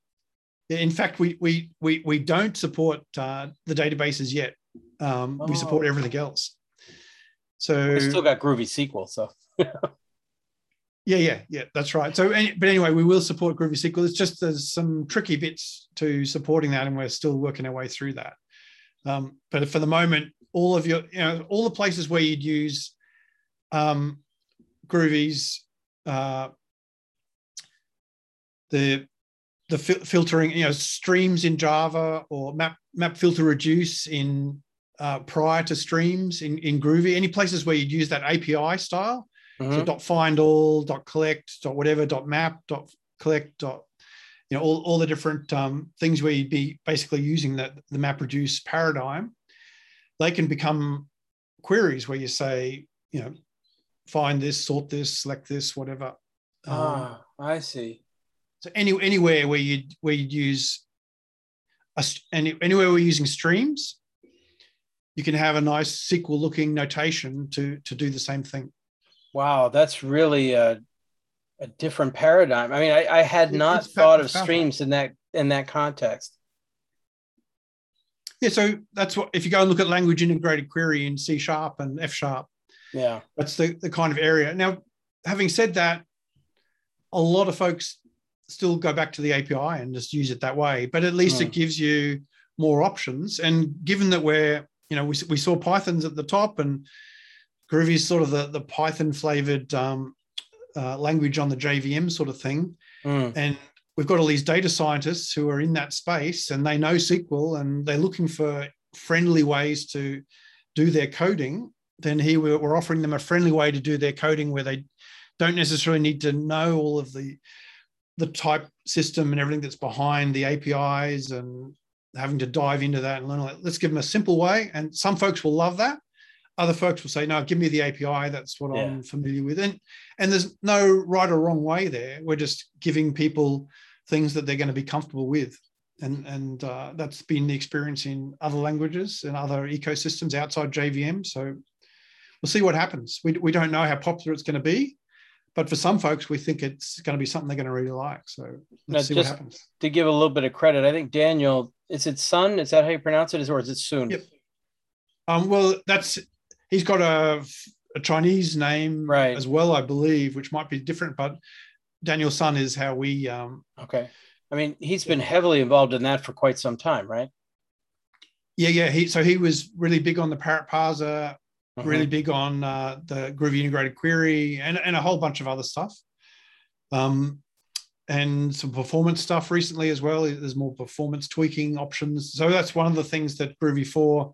In fact, we we we we don't support uh, the databases yet. Um, We support Oh. everything else. So We still got Groovy SQL, so yeah, yeah, yeah, that's right. So, any, but anyway, we will support Groovy SQL. It's just there's some tricky bits to supporting that, and we're still working our way through that. Um, but for the moment, all of your, you know, all the places where you'd use um, Groovy's uh, the the fil- filtering, you know, streams in Java or map map filter reduce in uh, prior to streams in, in Groovy. Any places where you'd use that API style. So Mhm. dot find all, dot collect, dot whatever, dot map, dot collect, dot you know all, all the different um, things where you'd be basically using that the map reduce paradigm. They can become queries where you say you know find this, sort this, select this, whatever. Um, ah, I see. So any anywhere where you where you'd use a, any, anywhere we're using streams, you can have a nice SQL looking notation to to do the same thing. Wow, that's really a, a different paradigm. I mean, I, I had not thought of streams in that in that context. Yeah, so that's what if you go and look at language integrated query in C sharp and F sharp. Yeah, that's the, the kind of area. Now, having said that, a lot of folks still go back to the API and just use it that way. But at least mm. it gives you more options. And given that we're, you know, we, we saw Python's at the top and Groovy is sort of the, the Python flavored um, uh, language on the JVM sort of thing. Mm. And we've got all these data scientists who are in that space and they know SQL and they're looking for friendly ways to do their coding. Then here we're offering them a friendly way to do their coding where they don't necessarily need to know all of the the type system and everything that's behind the APIs and having to dive into that and learn. Let's give them a simple way, and some folks will love that. Other folks will say, "No, give me the API. That's what yeah. I'm familiar with." And and there's no right or wrong way there. We're just giving people things that they're going to be comfortable with, and and uh, that's been the experience in other languages and other ecosystems outside JVM. So we'll see what happens. We we don't know how popular it's going to be but for some folks, we think it's going to be something they're going to really like. So let's now, see what happens. To give a little bit of credit, I think Daniel, is it Sun? Is that how you pronounce it? Or is it Soon? Yep. Um, well, that's he's got a, a Chinese name right. as well, I believe, which might be different. But Daniel Sun is how we. Um, okay. I mean, he's been heavily involved in that for quite some time, right? Yeah, yeah. He so he was really big on the Parrot Parser uh-huh. really big on uh, the Groovy integrated query and, and a whole bunch of other stuff. Um, and some performance stuff recently as well. There's more performance tweaking options. So that's one of the things that Groovy 4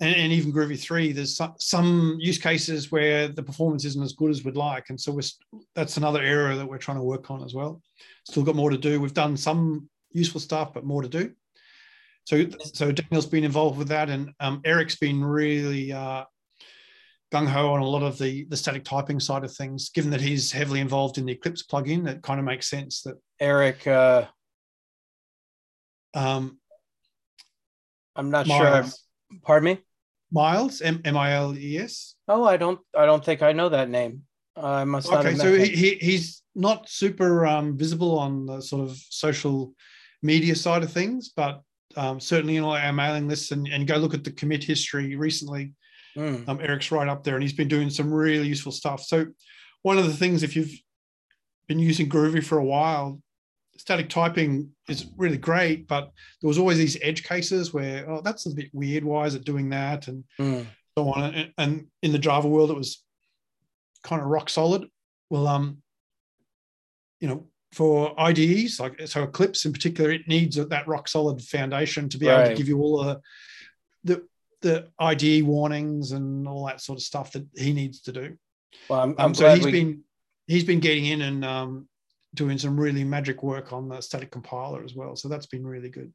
and, and even Groovy 3, there's some, some, use cases where the performance isn't as good as we'd like. And so we're, that's another area that we're trying to work on as well. Still got more to do. We've done some useful stuff, but more to do. So, so Daniel's been involved with that, and um, Eric's been really uh, gung ho on a lot of the the static typing side of things. Given that he's heavily involved in the Eclipse plugin, it kind of makes sense that Eric. Uh, um, I'm not Miles. sure. Pardon me. Miles M M I L E S. Oh, I don't. I don't think I know that name. I must. Okay, so he, he, he's not super um, visible on the sort of social media side of things, but um, certainly in all our mailing lists and, and go look at the commit history recently Mm. Um, Eric's right up there, and he's been doing some really useful stuff. So, one of the things, if you've been using Groovy for a while, static typing is really great, but there was always these edge cases where, oh, that's a bit weird. Why is it doing that? And mm. so on. And, and in the Java world, it was kind of rock solid. Well, um, you know, for IDEs, like so Eclipse in particular, it needs that rock solid foundation to be right. able to give you all the the the IDE warnings and all that sort of stuff that he needs to do. Well, I'm, I'm um, so he's we... been he's been getting in and um, doing some really magic work on the static compiler as well. So that's been really good.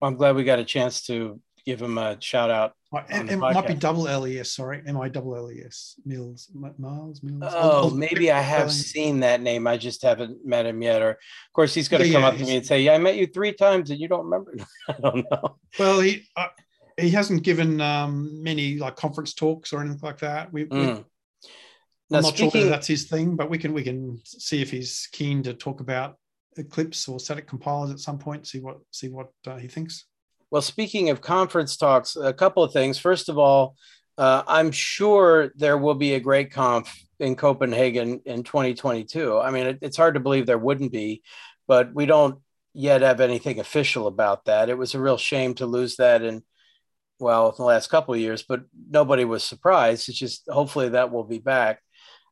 Well, I'm glad we got a chance to give him a shout out. Oh, it might be double LES, sorry. M I double LES. Mills, Miles, Mills. Oh, maybe I have seen that name. I just haven't met him yet. Or, of course, he's going to yeah, come yeah, up to me and say, Yeah, I met you three times and you don't remember. I don't know. Well, he, he hasn't given um, many like conference talks or anything like that. We, mm. we I'm not speaking, sure that's his thing, but we can we can see if he's keen to talk about Eclipse or static compilers at some point. See what see what uh, he thinks. Well, speaking of conference talks, a couple of things. First of all, uh, I'm sure there will be a GR8Conf in Copenhagen in 2022. I mean, it, it's hard to believe there wouldn't be, but we don't yet have anything official about that. It was a real shame to lose that in well in the last couple of years, but nobody was surprised. It's just hopefully that will be back.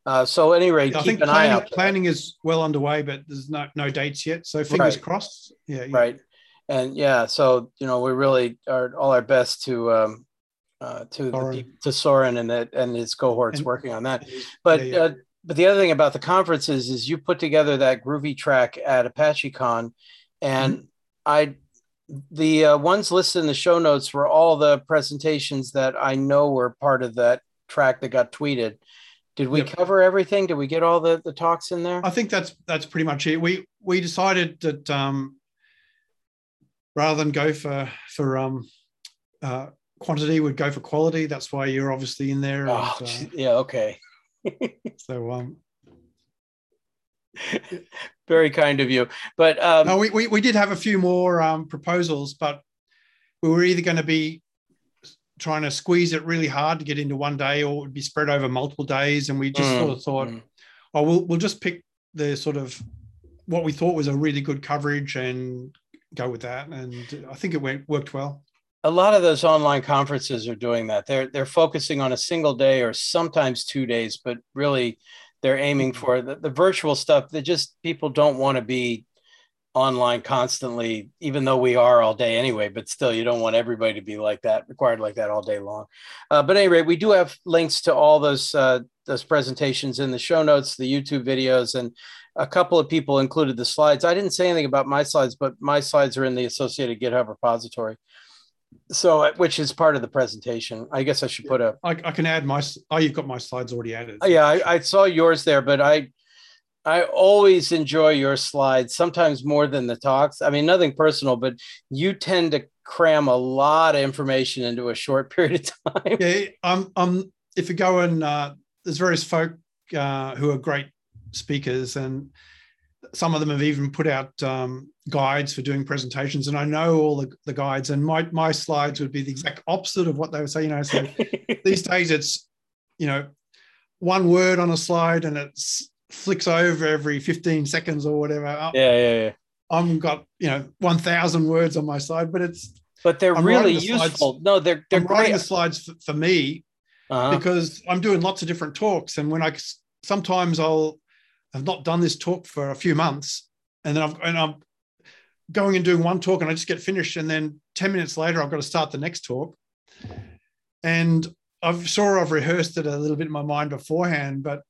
Uh, so at any rate, I think planning, planning is well underway, but there's no no dates yet. So fingers right. crossed. Yeah, yeah, Right. And yeah, so you know, we really are all our best to um, uh, to Soren. The, to Soren and that and his cohorts and, working on that. But yeah, yeah. Uh, but the other thing about the conferences is you put together that groovy track at ApacheCon, and mm-hmm. I the uh, ones listed in the show notes were all the presentations that I know were part of that track that got tweeted. Did we yep. cover everything? Did we get all the, the talks in there? I think that's that's pretty much it. We we decided that um, rather than go for for um, uh, quantity, we'd go for quality. That's why you're obviously in there. Oh, and, uh, yeah, okay. so um, Very kind of you. But um, no, we, we, we did have a few more um, proposals, but we were either going to be trying to squeeze it really hard to get into one day or it would be spread over multiple days. And we just mm, sort of thought, mm. oh, we'll, we'll just pick the sort of what we thought was a really good coverage and go with that. And I think it went worked well. A lot of those online conferences are doing that. They're they're focusing on a single day or sometimes two days, but really they're aiming mm-hmm. for the, the virtual stuff that just people don't want to be online constantly, even though we are all day anyway, but still you don't want everybody to be like that, required like that all day long. Uh, but anyway, we do have links to all those uh, those presentations in the show notes, the YouTube videos, and a couple of people included the slides. I didn't say anything about my slides, but my slides are in the associated GitHub repository. So, uh, which is part of the presentation. I guess I should put a. I, I can add my. Oh, you've got my slides already added. Yeah, I, I saw yours there, but I, I always enjoy your slides. Sometimes more than the talks. I mean, nothing personal, but you tend to cram a lot of information into a short period of time. Yeah, um, um, if you go and uh, there's various folk uh, who are great speakers, and some of them have even put out um, guides for doing presentations. And I know all the, the guides, and my my slides would be the exact opposite of what they would say. You know, so these days it's you know one word on a slide, and it flicks over every 15 seconds or whatever. Yeah, yeah, yeah. I'm got you know 1,000 words on my slide, but it's but they're I'm really useful. Slides, no, they're they're I'm writing the slides for, for me uh-huh. because I'm doing lots of different talks, and when I sometimes I'll I've not done this talk for a few months, and then I've and I'm going and doing one talk, and I just get finished, and then ten minutes later I've got to start the next talk, and I've sure I've rehearsed it a little bit in my mind beforehand, but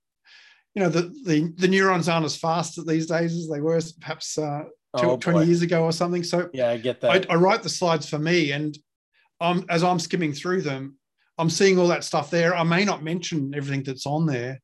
you know the the, the neurons aren't as fast these days as they were perhaps uh, two, oh, 20 years ago or something. So yeah, I get that. I, I write the slides for me, and I'm, as I'm skimming through them, I'm seeing all that stuff there. I may not mention everything that's on there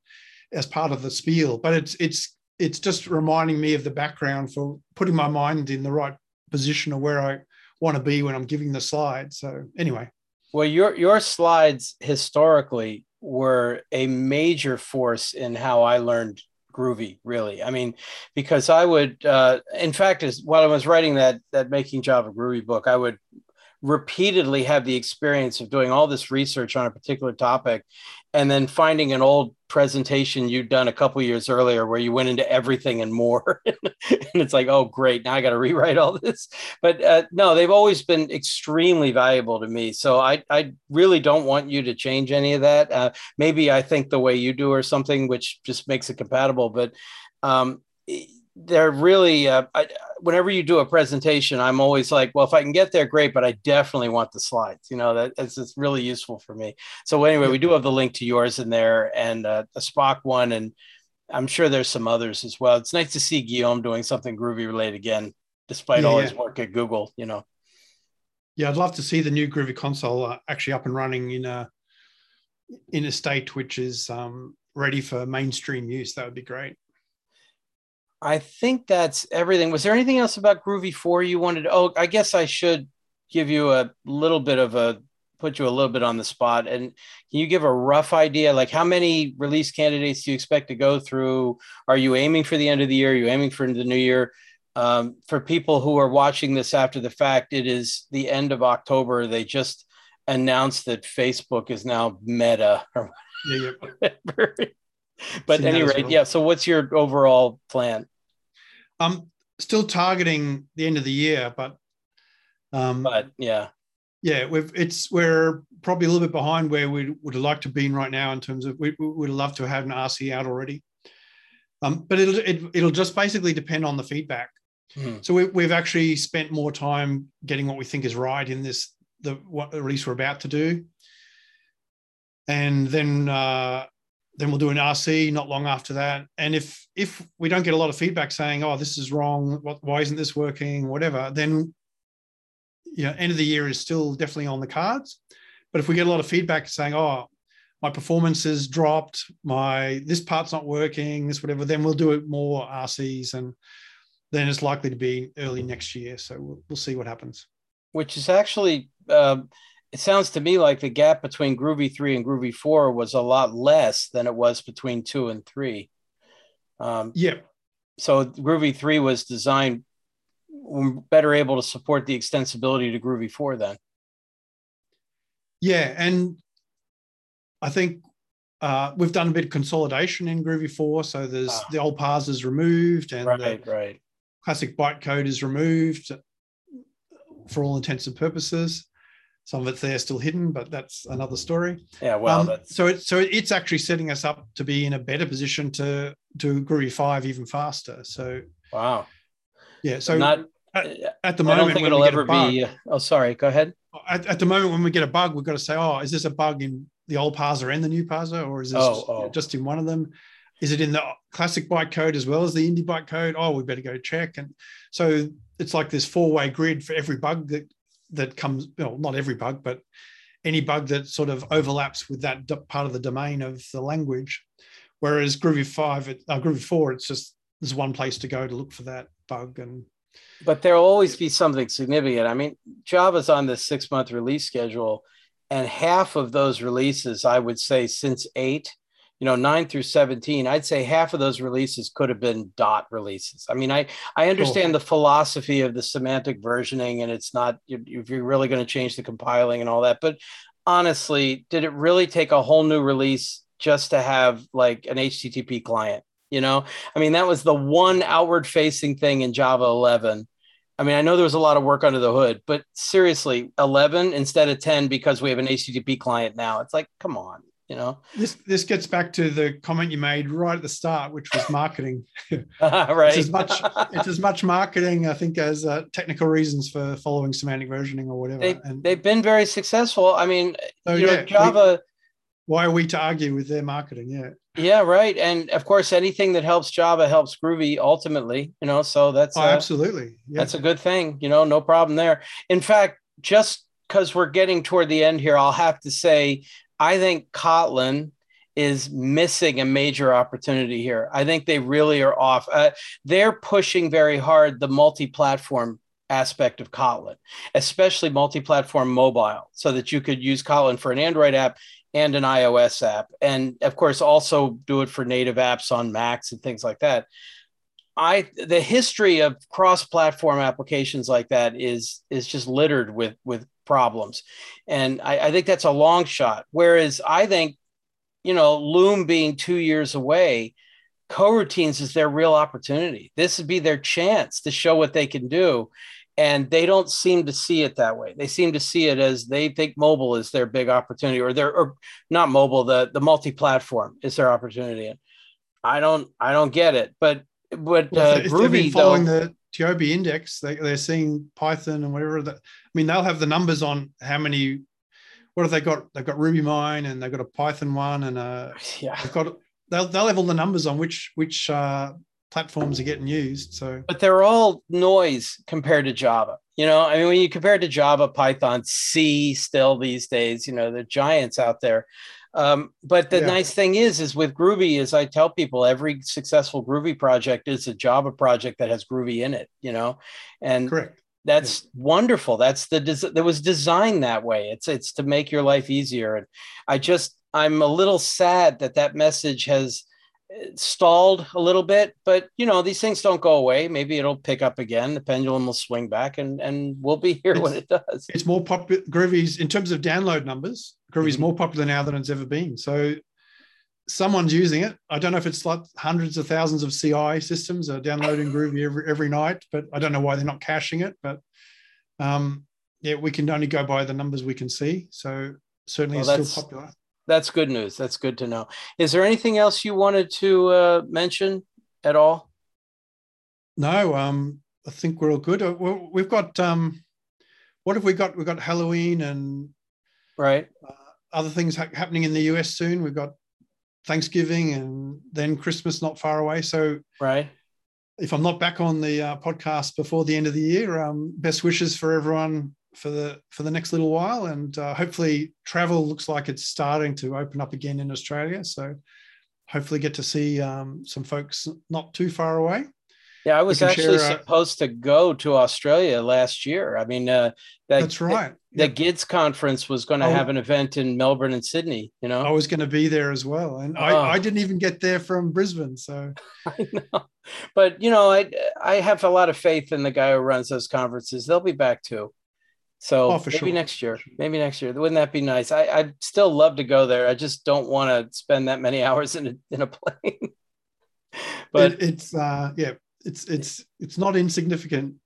as part of the spiel, but it's it's it's just reminding me of the background for putting my mind in the right position of where I want to be when I'm giving the slide. So anyway. Well, your your slides historically were a major force in how I learned groovy really i mean because i would uh, in fact as while i was writing that that making java groovy book i would repeatedly have the experience of doing all this research on a particular topic and then finding an old presentation you'd done a couple years earlier where you went into everything and more. And it's like oh great now i got to rewrite all this. But uh, no they've always been extremely valuable to me. So I, I really don't want you to change any of that. Uh, maybe i think the way you do or something which just makes it compatible but um, they're really uh, I, whenever you do a presentation i'm always like well if i can get there great but i definitely want the slides you know that, that's it's really useful for me. So anyway we do have the link to yours in there and uh, a spock one and i'm sure there's some others as well. It's nice to see guillaume doing something groovy related again despite yeah, all yeah. his work at google you know. Yeah i'd love to see the new groovy console uh, actually up and running in a in a state which is um, ready for mainstream use. That would be great I think that's everything. Was there anything else about Groovy 4 you wanted? To, oh, I guess I should give you a little bit of a put you a little bit on the spot. And can you give a rough idea? Like, how many release candidates do you expect to go through? Are you aiming for the end of the year? Are you aiming for the new year? Um, for people who are watching this after the fact, it is the end of October. They just announced that Facebook is now Meta or whatever. Yeah, but at any rate, well. yeah. So, what's your overall plan? I'm still targeting the end of the year, but um, but yeah, yeah, we've it's we're probably a little bit behind where we would have liked to be right now in terms of we, we would love to have an RC out already. Um, but it'll it, will it will just basically depend on the feedback. Mm. So we, we've actually spent more time getting what we think is right in this the what release we're about to do, and then uh, then we'll do an RC not long after that. And if if we don't get a lot of feedback saying, "Oh, this is wrong. What, why isn't this working?" Whatever, then you know, end of the year is still definitely on the cards. But if we get a lot of feedback saying, "Oh, my performance has dropped, my this part's not working, this whatever," then we'll do it more RCs, and then it's likely to be early next year. So we'll, we'll see what happens. Which is actually. Uh it sounds to me like the gap between Groovy 3 and Groovy 4 was a lot less than it was between 2 and 3. Um, yeah. so Groovy three was designed better able to support the extensibility to Groovy four then. Yeah, and I think uh, we've done a bit of consolidation in Groovy 4. So there's ah. the old parsers removed and right, right. classic bytecode is removed for all intents and purposes. Some of it's there still hidden, but that's another story. Yeah, well, um, so it, so it's actually setting us up to be in a better position to do Groovy five even faster. So wow, yeah. So not at, at the moment, I don't think it'll ever bug, be. Oh, sorry. Go ahead. At, at, the moment, when we get a bug, we've got to say, "Oh, is this a bug in the old parser and the new parser, or is this oh, oh. just in one of them? Is it in the classic bytecode as well as the indy bytecode? Oh, we better go check. And so it's like this four-way grid for every bug that that comes. Well, not every bug, but any bug that sort of overlaps with that part of the domain of the language. Whereas Groovy five, uh, Groovy four, it's just there's one place to go to look for that bug and but there'll always be something significant. I mean, Java's on this six month release schedule, and half of those releases, I would say, since eight, you know, nine through 17, I'd say half of those releases could have been dot releases. I mean, I, I understand cool. the philosophy of the semantic versioning, and it's not, if you're really going to change the compiling and all that. But honestly, did it really take a whole new release just to have like an HTTP client? You know, I mean, that was the one outward facing thing in Java 11 I mean, I know there was a lot of work under the hood, but seriously, 11 instead of 10 because we have an HTTP client now. It's like, come on, you know. This this gets back to the comment you made right at the start, which was marketing. right. it's as much it's as much marketing, I think, as uh, technical reasons for following semantic versioning or whatever. They, and they've been very successful. I mean, so, you yeah, know, Java. We, why are we to argue with their marketing? Yeah. Yeah, right. And of course, anything that helps Java helps Groovy ultimately, you know, so that's oh, absolutely. Yeah. That's a good thing, you know, no problem there. In fact, just because we're getting toward the end here, I'll have to say, I think Kotlin is missing a major opportunity here. I think they really are off. Uh, they're pushing very hard the multi platform aspect of Kotlin, especially multi platform mobile, so that you could use Kotlin for an Android app and an iOS app, and of course also do it for native apps on Macs and things like that. I the history of cross-platform applications like that is is just littered with with problems, and I, I think that's a long shot. Whereas I think, you know, Loom being two years away, coroutines is their real opportunity. This would be their chance to show what they can do and they don't seem to see it that way. They seem to see it as they think mobile is their big opportunity, or they're or not mobile, the the multi-platform is their opportunity. And I don't I don't get it, but but well, uh, Groovy following though, the TIOBE index, they, they're seeing Python and whatever that. I mean, they'll have the numbers on how many. What have they got? They've got RubyMine and they've got a Python one and a. Yeah. They've got. They'll they'll have all the numbers on which which uh, platforms are getting used. So, but they're all noise compared to Java. You know, I mean, when you compare it to Java, Python, C, still these days, you know, the giants out there. Um, but the yeah. nice thing is, is with Groovy, is I tell people every successful Groovy project is a Java project that has Groovy in it. You know, and correct. That's yeah. wonderful. That's the that was designed that way. It's it's to make your life easier. And I just I'm a little sad that that message has stalled a little bit, but you know these things don't go away. Maybe it'll pick up again. The pendulum will swing back, and and we'll be here it's, when it does. It's more popular. Groovy's in terms of download numbers. Groovy's mm-hmm. more popular now than it's ever been. So someone's using it. I don't know if it's like hundreds of thousands of CI systems are downloading Groovy every every night, but I don't know why they're not caching it. But um, yeah, we can only go by the numbers we can see. So certainly well, it's still popular that's good news. That's good to know. Is there anything else you wanted to uh, mention at all? No, um, I think we're all good. Uh, we've got um, what have we got? We've got Halloween and right uh, other things ha- happening in the US soon. We've got Thanksgiving and then Christmas not far away. So right. If I'm not back on the uh, podcast before the end of the year, um, best wishes for everyone for the for the next little while, and uh, hopefully travel looks like it's starting to open up again in Australia. So hopefully get to see um, some folks not too far away. Yeah, I was actually share, uh, supposed to go to Australia last year. I mean, uh, that, that's right. The, the GIDS conference was going to oh, have an event in Melbourne and Sydney. You know, I was going to be there as well, and oh. I, I didn't even get there from Brisbane. So I know. but you know, I I have a lot of faith in the guy who runs those conferences. They'll be back too. So Oh, maybe sure. next year. Maybe next year. Wouldn't that be nice? I, I'd still love to go there. I just don't want to spend that many hours in a in a plane. but It- it's uh, yeah, it's it's it's not insignificant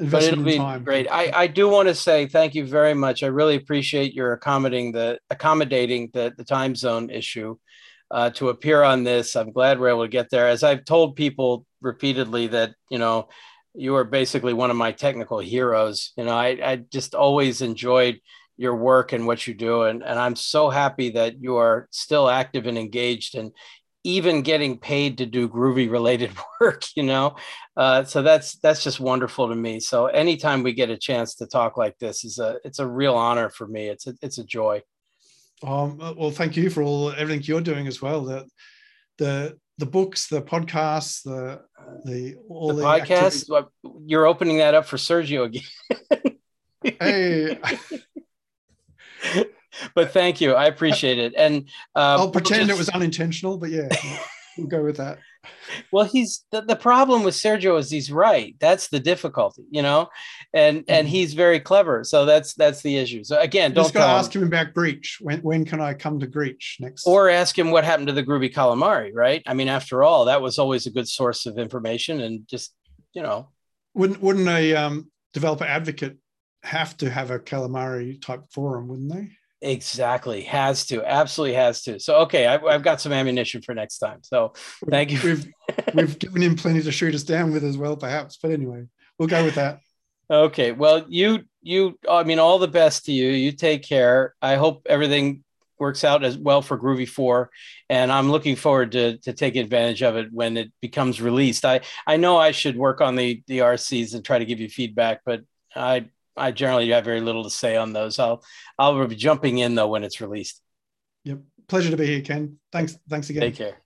but it'll be time. great. I, I do want to say thank you very much. I really appreciate your accommodating the accommodating the, the time zone issue uh, to appear on this. I'm glad we're able to get there. As I've told people repeatedly that you know you are basically one of my technical heroes. You know, I, I just always enjoyed your work and what you do, and and I'm so happy that you are still active and engaged and even getting paid to do groovy related work you know? Uh, so that's that's just wonderful to me. So anytime we get a chance to talk like this is a it's a real honor for me. It's a, it's a joy. Um, well, thank you for all everything you're doing as well. That the the books, the podcasts, the the all the the, podcast? what- you're opening that up for sergio again. Hey, but thank you. I appreciate it. And uh, I'll pretend it was unintentional, but yeah, we'll go with that. Well he's the, the problem with sergio is he's right that's the difficulty you know and and Mhm. he's very clever so that's that's the issue so again don't Just got to him. ask him about Greach. When when can I come to Greach next? or ask him what happened to the groovy calamari right i mean after all that was always a good source of information and just you know wouldn't wouldn't a um, developer advocate have to have a calamari type forum? Wouldn't they? Exactly. Has to. Absolutely has to. So okay I've, I've got some ammunition for next time. So thank you. We've we've given him plenty to shoot us down with as well, perhaps. But anyway, we'll go with that. okay. Well you you i mean all the best to you. You take care. I hope everything works out as well for groovy 4 and i'm looking forward to to take advantage of it when it becomes released. I i know i should work on the the rcs and try to give you feedback but i i generally have very little to say on those i'll i'll be jumping in though when it's released Yep. Pleasure to be here, Ken. Thanks. Thanks again. take care